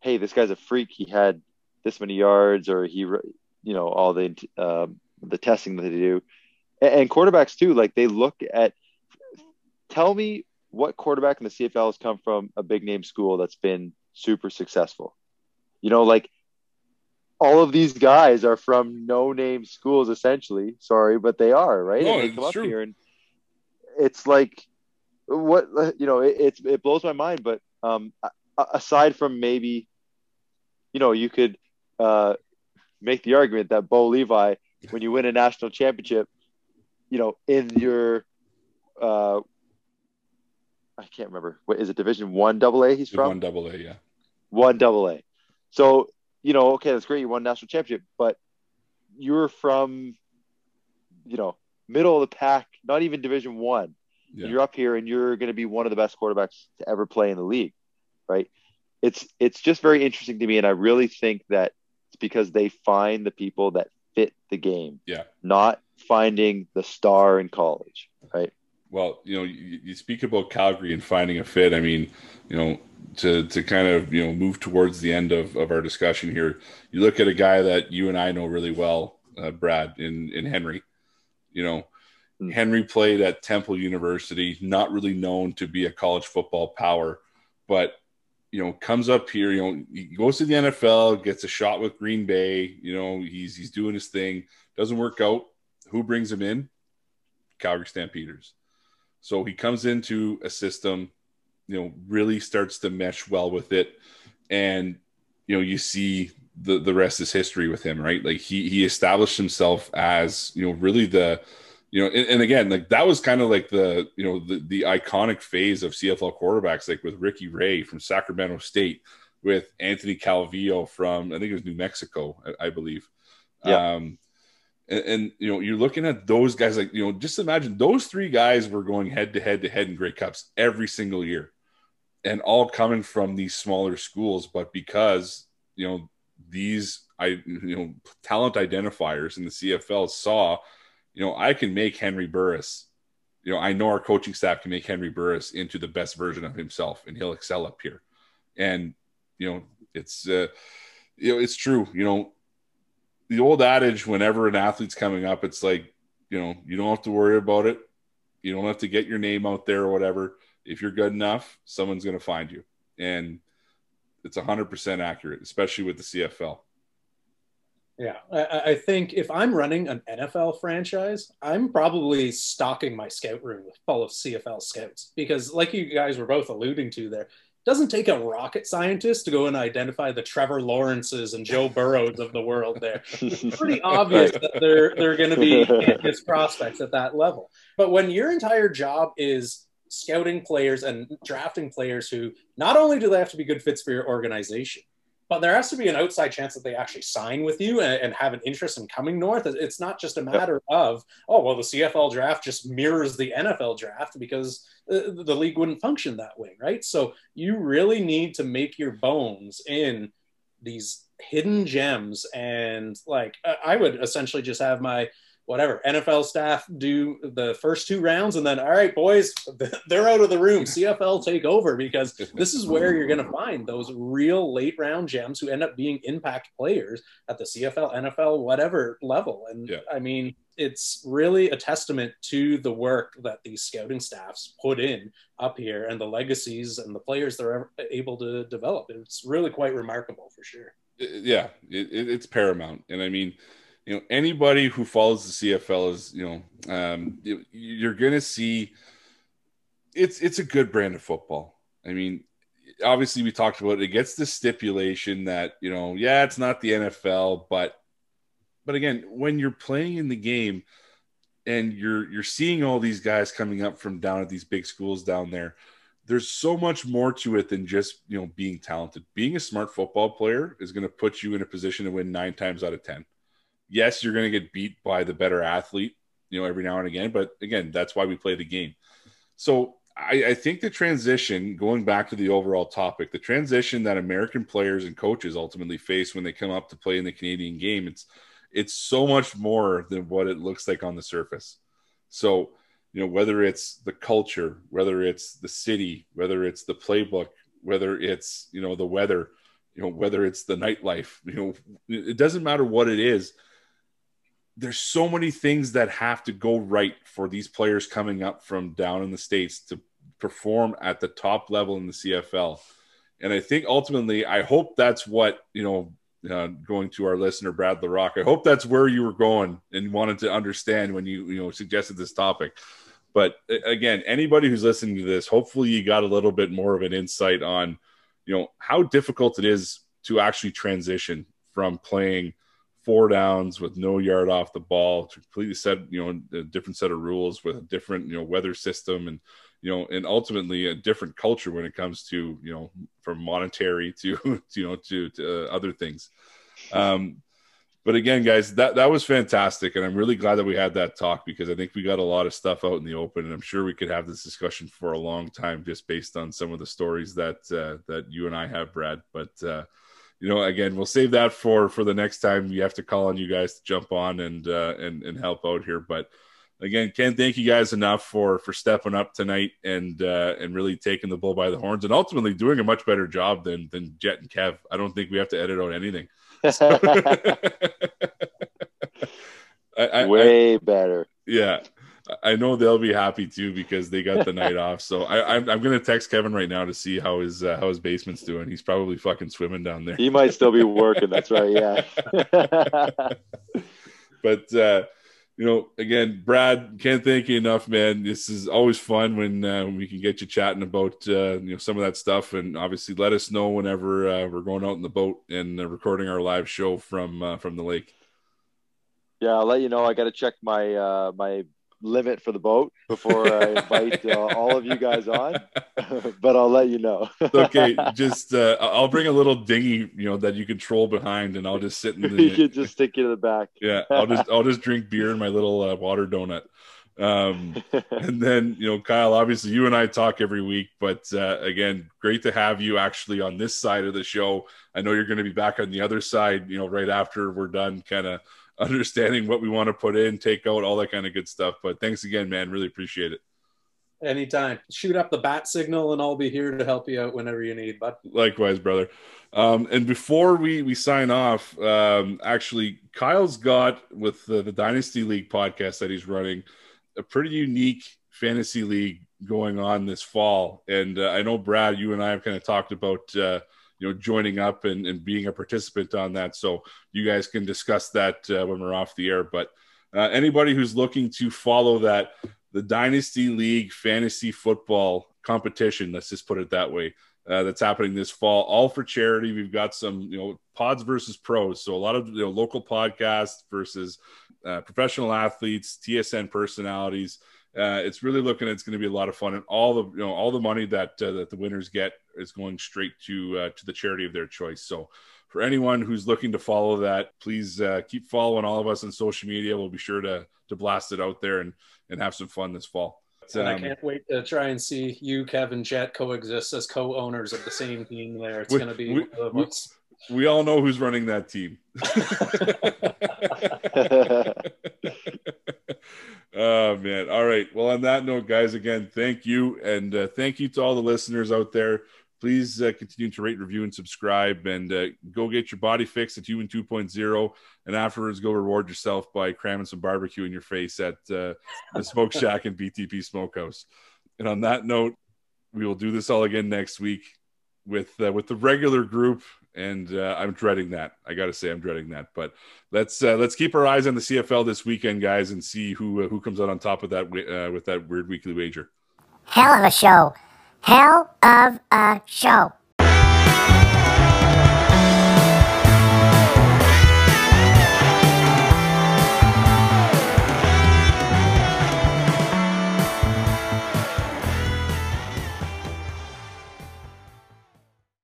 hey, this guy's a freak. He had this many yards, or he, you know, all the um, the testing that they do, and, and quarterbacks too. Like they look at. Tell me what quarterback in the CFL has come from a big name school that's been super successful. You know, like all of these guys are from no name schools essentially. Sorry, but they are, right? No, and they it's come up true. here and it's like what you know, it, it's it blows my mind, but um aside from maybe you know, you could uh make the argument that Bo Levi when you win a national championship, you know, in your uh I can't remember. What is it? Division 1 double A he's from? One double A, yeah. one double A. So, you know, okay, that's great. You won national championship, but you're from, you know, middle of the pack, not even division one. Yeah. You're up here and you're going to be one of the best quarterbacks to ever play in the league. Right. It's, it's just very interesting to me. And I really think that it's because they find the people that fit the game, Yeah. not finding the star in college. Right. Well, you know, you, you speak about Calgary and finding a fit. I mean, you know, to to kind of you know move towards the end of, of our discussion here, you look at a guy that you and I know really well, uh, Brad, in in Henry. You know. Mm. Henry played at Temple University, not really known to be a college football power, but you know, comes up here. You know, he goes to the NFL, gets a shot with Green Bay. You know, he's he's doing his thing. Doesn't work out. Who brings him in? Calgary Stampeders. So he comes into a system, you know, really starts to mesh well with it, and you know, you see the the rest is history with him, right? Like he he established himself as you know really the you know, and, and again, like that was kind of like the you know the the iconic phase of CFL quarterbacks, like with Ricky Ray from Sacramento State, with Anthony Calvillo from I think it was New Mexico, I, I believe. Yeah. Um, and, and you know, you're looking at those guys like you know, just imagine those three guys were going head to head to head in Grey Cups every single year, and all coming from these smaller schools. But because you know these I you know talent identifiers in the CFL saw, you know, I can make Henry Burris. You know, I know our coaching staff can make Henry Burris into the best version of himself, and he'll excel up here. And you know, it's uh, you know, it's true. You know, the old adage: whenever an athlete's coming up, it's like, you know, you don't have to worry about it. You don't have to get your name out there or whatever. If you're good enough, someone's going to find you, and it's 100% accurate, especially with the CFL. Yeah, I, I think if I'm running an NFL franchise, I'm probably stocking my scout room with full of CFL scouts because, like you guys were both alluding to there, it doesn't take a rocket scientist to go and identify the Trevor Lawrences and Joe Burrows of the world. There, it's pretty obvious that they're they're going to be his prospects at that level. But when your entire job is scouting players and drafting players who not only do they have to be good fits for your organization, but there has to be an outside chance that they actually sign with you and, and have an interest in coming north. It's not just a matter of, oh, well, the CFL draft just mirrors the NFL draft because the, the league wouldn't function that way, right? So you really need to make your bones in these hidden gems. And like, I would essentially just have my whatever NFL staff do the first two rounds, and then all right, boys, they're out of the room. CFL take over because this is where you're going to find those real late round gems who end up being impact players at the CFL, NFL, whatever level. And Yeah. I mean, it's really a testament to the work that these scouting staffs put in up here and the legacies and the players they're able to develop. It's really quite remarkable for sure. yeah, it, it, it's paramount. And I mean, you know, anybody who follows the CFL is, you know, um, you, you're going to see it's it's a good brand of football. I mean, obviously we talked about it. It gets the stipulation that you know, yeah, it's not the NFL, but but again, when you're playing in the game and you're you're seeing all these guys coming up from down at these big schools down there, there's so much more to it than just you know being talented. Being a smart football player is going to put you in a position to win nine times out of ten. Yes, you're going to get beat by the better athlete, you know, every now and again. But again, that's why we play the game. So I, I, think the transition, going back to the overall topic, the transition that American players and coaches ultimately face when they come up to play in the Canadian game, it's it's so much more than what it looks like on the surface. So, you know, whether it's the culture, whether it's the city, whether it's the playbook, whether it's, you know, the weather, you know, whether it's the nightlife, you know, it doesn't matter what it is. There's so many things that have to go right for these players coming up from down in the States to perform at the top level in the CFL. And I think ultimately, I hope that's what, you know, uh, going to our listener Brad LaRock. I hope that's where you were going and wanted to understand when you you know suggested this topic. But again, anybody who's listening to this, hopefully you got a little bit more of an insight on you know how difficult it is to actually transition from playing four downs with no yard off the ball completely set you know a different set of rules with a different you know weather system and you know, and ultimately a different culture when it comes to, you know, from monetary to, to you know, to, to uh, other things. Um, but again, guys, that, that was fantastic. And I'm really glad that we had that talk because I think we got a lot of stuff out in the open and I'm sure we could have this discussion for a long time, just based on some of the stories that, uh, that you and I have, Brad. But, uh, you know, again, we'll save that for, for the next time we have to call on you guys to jump on and, uh, and, and help out here. But, again, can't thank you guys enough for for stepping up tonight and uh, and really taking the bull by the horns and ultimately doing a much better job than than Jet and Kev. I don't think we have to edit out anything. So, I, I, Way I, better. Yeah. I know they'll be happy too because they got the night off. So I, am I'm, I'm gonna text Kevin right now to see how his uh, how his basement's doing. He's probably fucking swimming down there. He might still be working. That's right. Yeah. but uh, you know, again, Brad, can't thank you enough, man. This is always fun when, uh, we can get you chatting about uh, you know some of that stuff, and obviously let us know whenever uh, we're going out in the boat and uh, recording our live show from uh, from the lake. Yeah, I'll let you know. I got to check my uh, my limit for the boat before I invite uh, all of you guys on, but I'll let you know. okay, just uh, I'll bring a little dinghy, you know, that you can troll behind, and I'll just sit in the. you can just stick you to the back. Yeah, I'll just I'll just drink beer in my little uh, water donut. Um, and then you know, Kyle, obviously you and I talk every week, but uh, again, great to have you actually on this side of the show. I know you're going to be back on the other side, you know, right after we're done, kind of understanding what we want to put in, take out, all that kind of good stuff. But thanks again, man. Really appreciate it. Anytime. Shoot up the bat signal, and I'll be here to help you out whenever you need, bud. Likewise, brother. Um, and before we we sign off, um, actually, Kyle's got with the, the Dynasty League podcast that he's running a pretty unique fantasy league going on this fall. And uh, I know Brad, you and I have kind of talked about. Uh, you know joining up and, and being a participant on that. So you guys can discuss that uh, when we're off the air but uh, anybody who's looking to follow that the dynasty league fantasy football competition let's just put it that way uh, that's happening this fall all for charity. We've got some you know pods versus pros. So a lot of you know local podcasts versus uh, professional athletes tsn personalities uh, it's really looking it's going to be a lot of fun and all the you know all the money that uh, that the winners get is going straight to uh, to the charity of their choice so for anyone who's looking to follow that please uh, keep following all of us on social media we'll be sure to to blast it out there and and have some fun this fall um, I can't wait to try and see you, Kevin Jet, coexist as co-owners of the same team. There, it's going to be we, we, we all know who's running that team. oh man! All right. Well, on that note, guys, again, thank you, and uh, thank you to all the listeners out there. Please uh, continue to rate, review, and subscribe, and uh, go get your body fixed at Human 2.0, and afterwards go reward yourself by cramming some barbecue in your face at uh, the Smoke Shack and BTP Smokehouse. And on that note, we will do this all again next week with uh, with the regular group and uh, I'm dreading that. I got to say, I'm dreading that. But let's uh, let's keep our eyes on the CFL this weekend, guys, and see who uh, who comes out on top of that uh, with that weird weekly wager. Hell of a show. Hell of a show.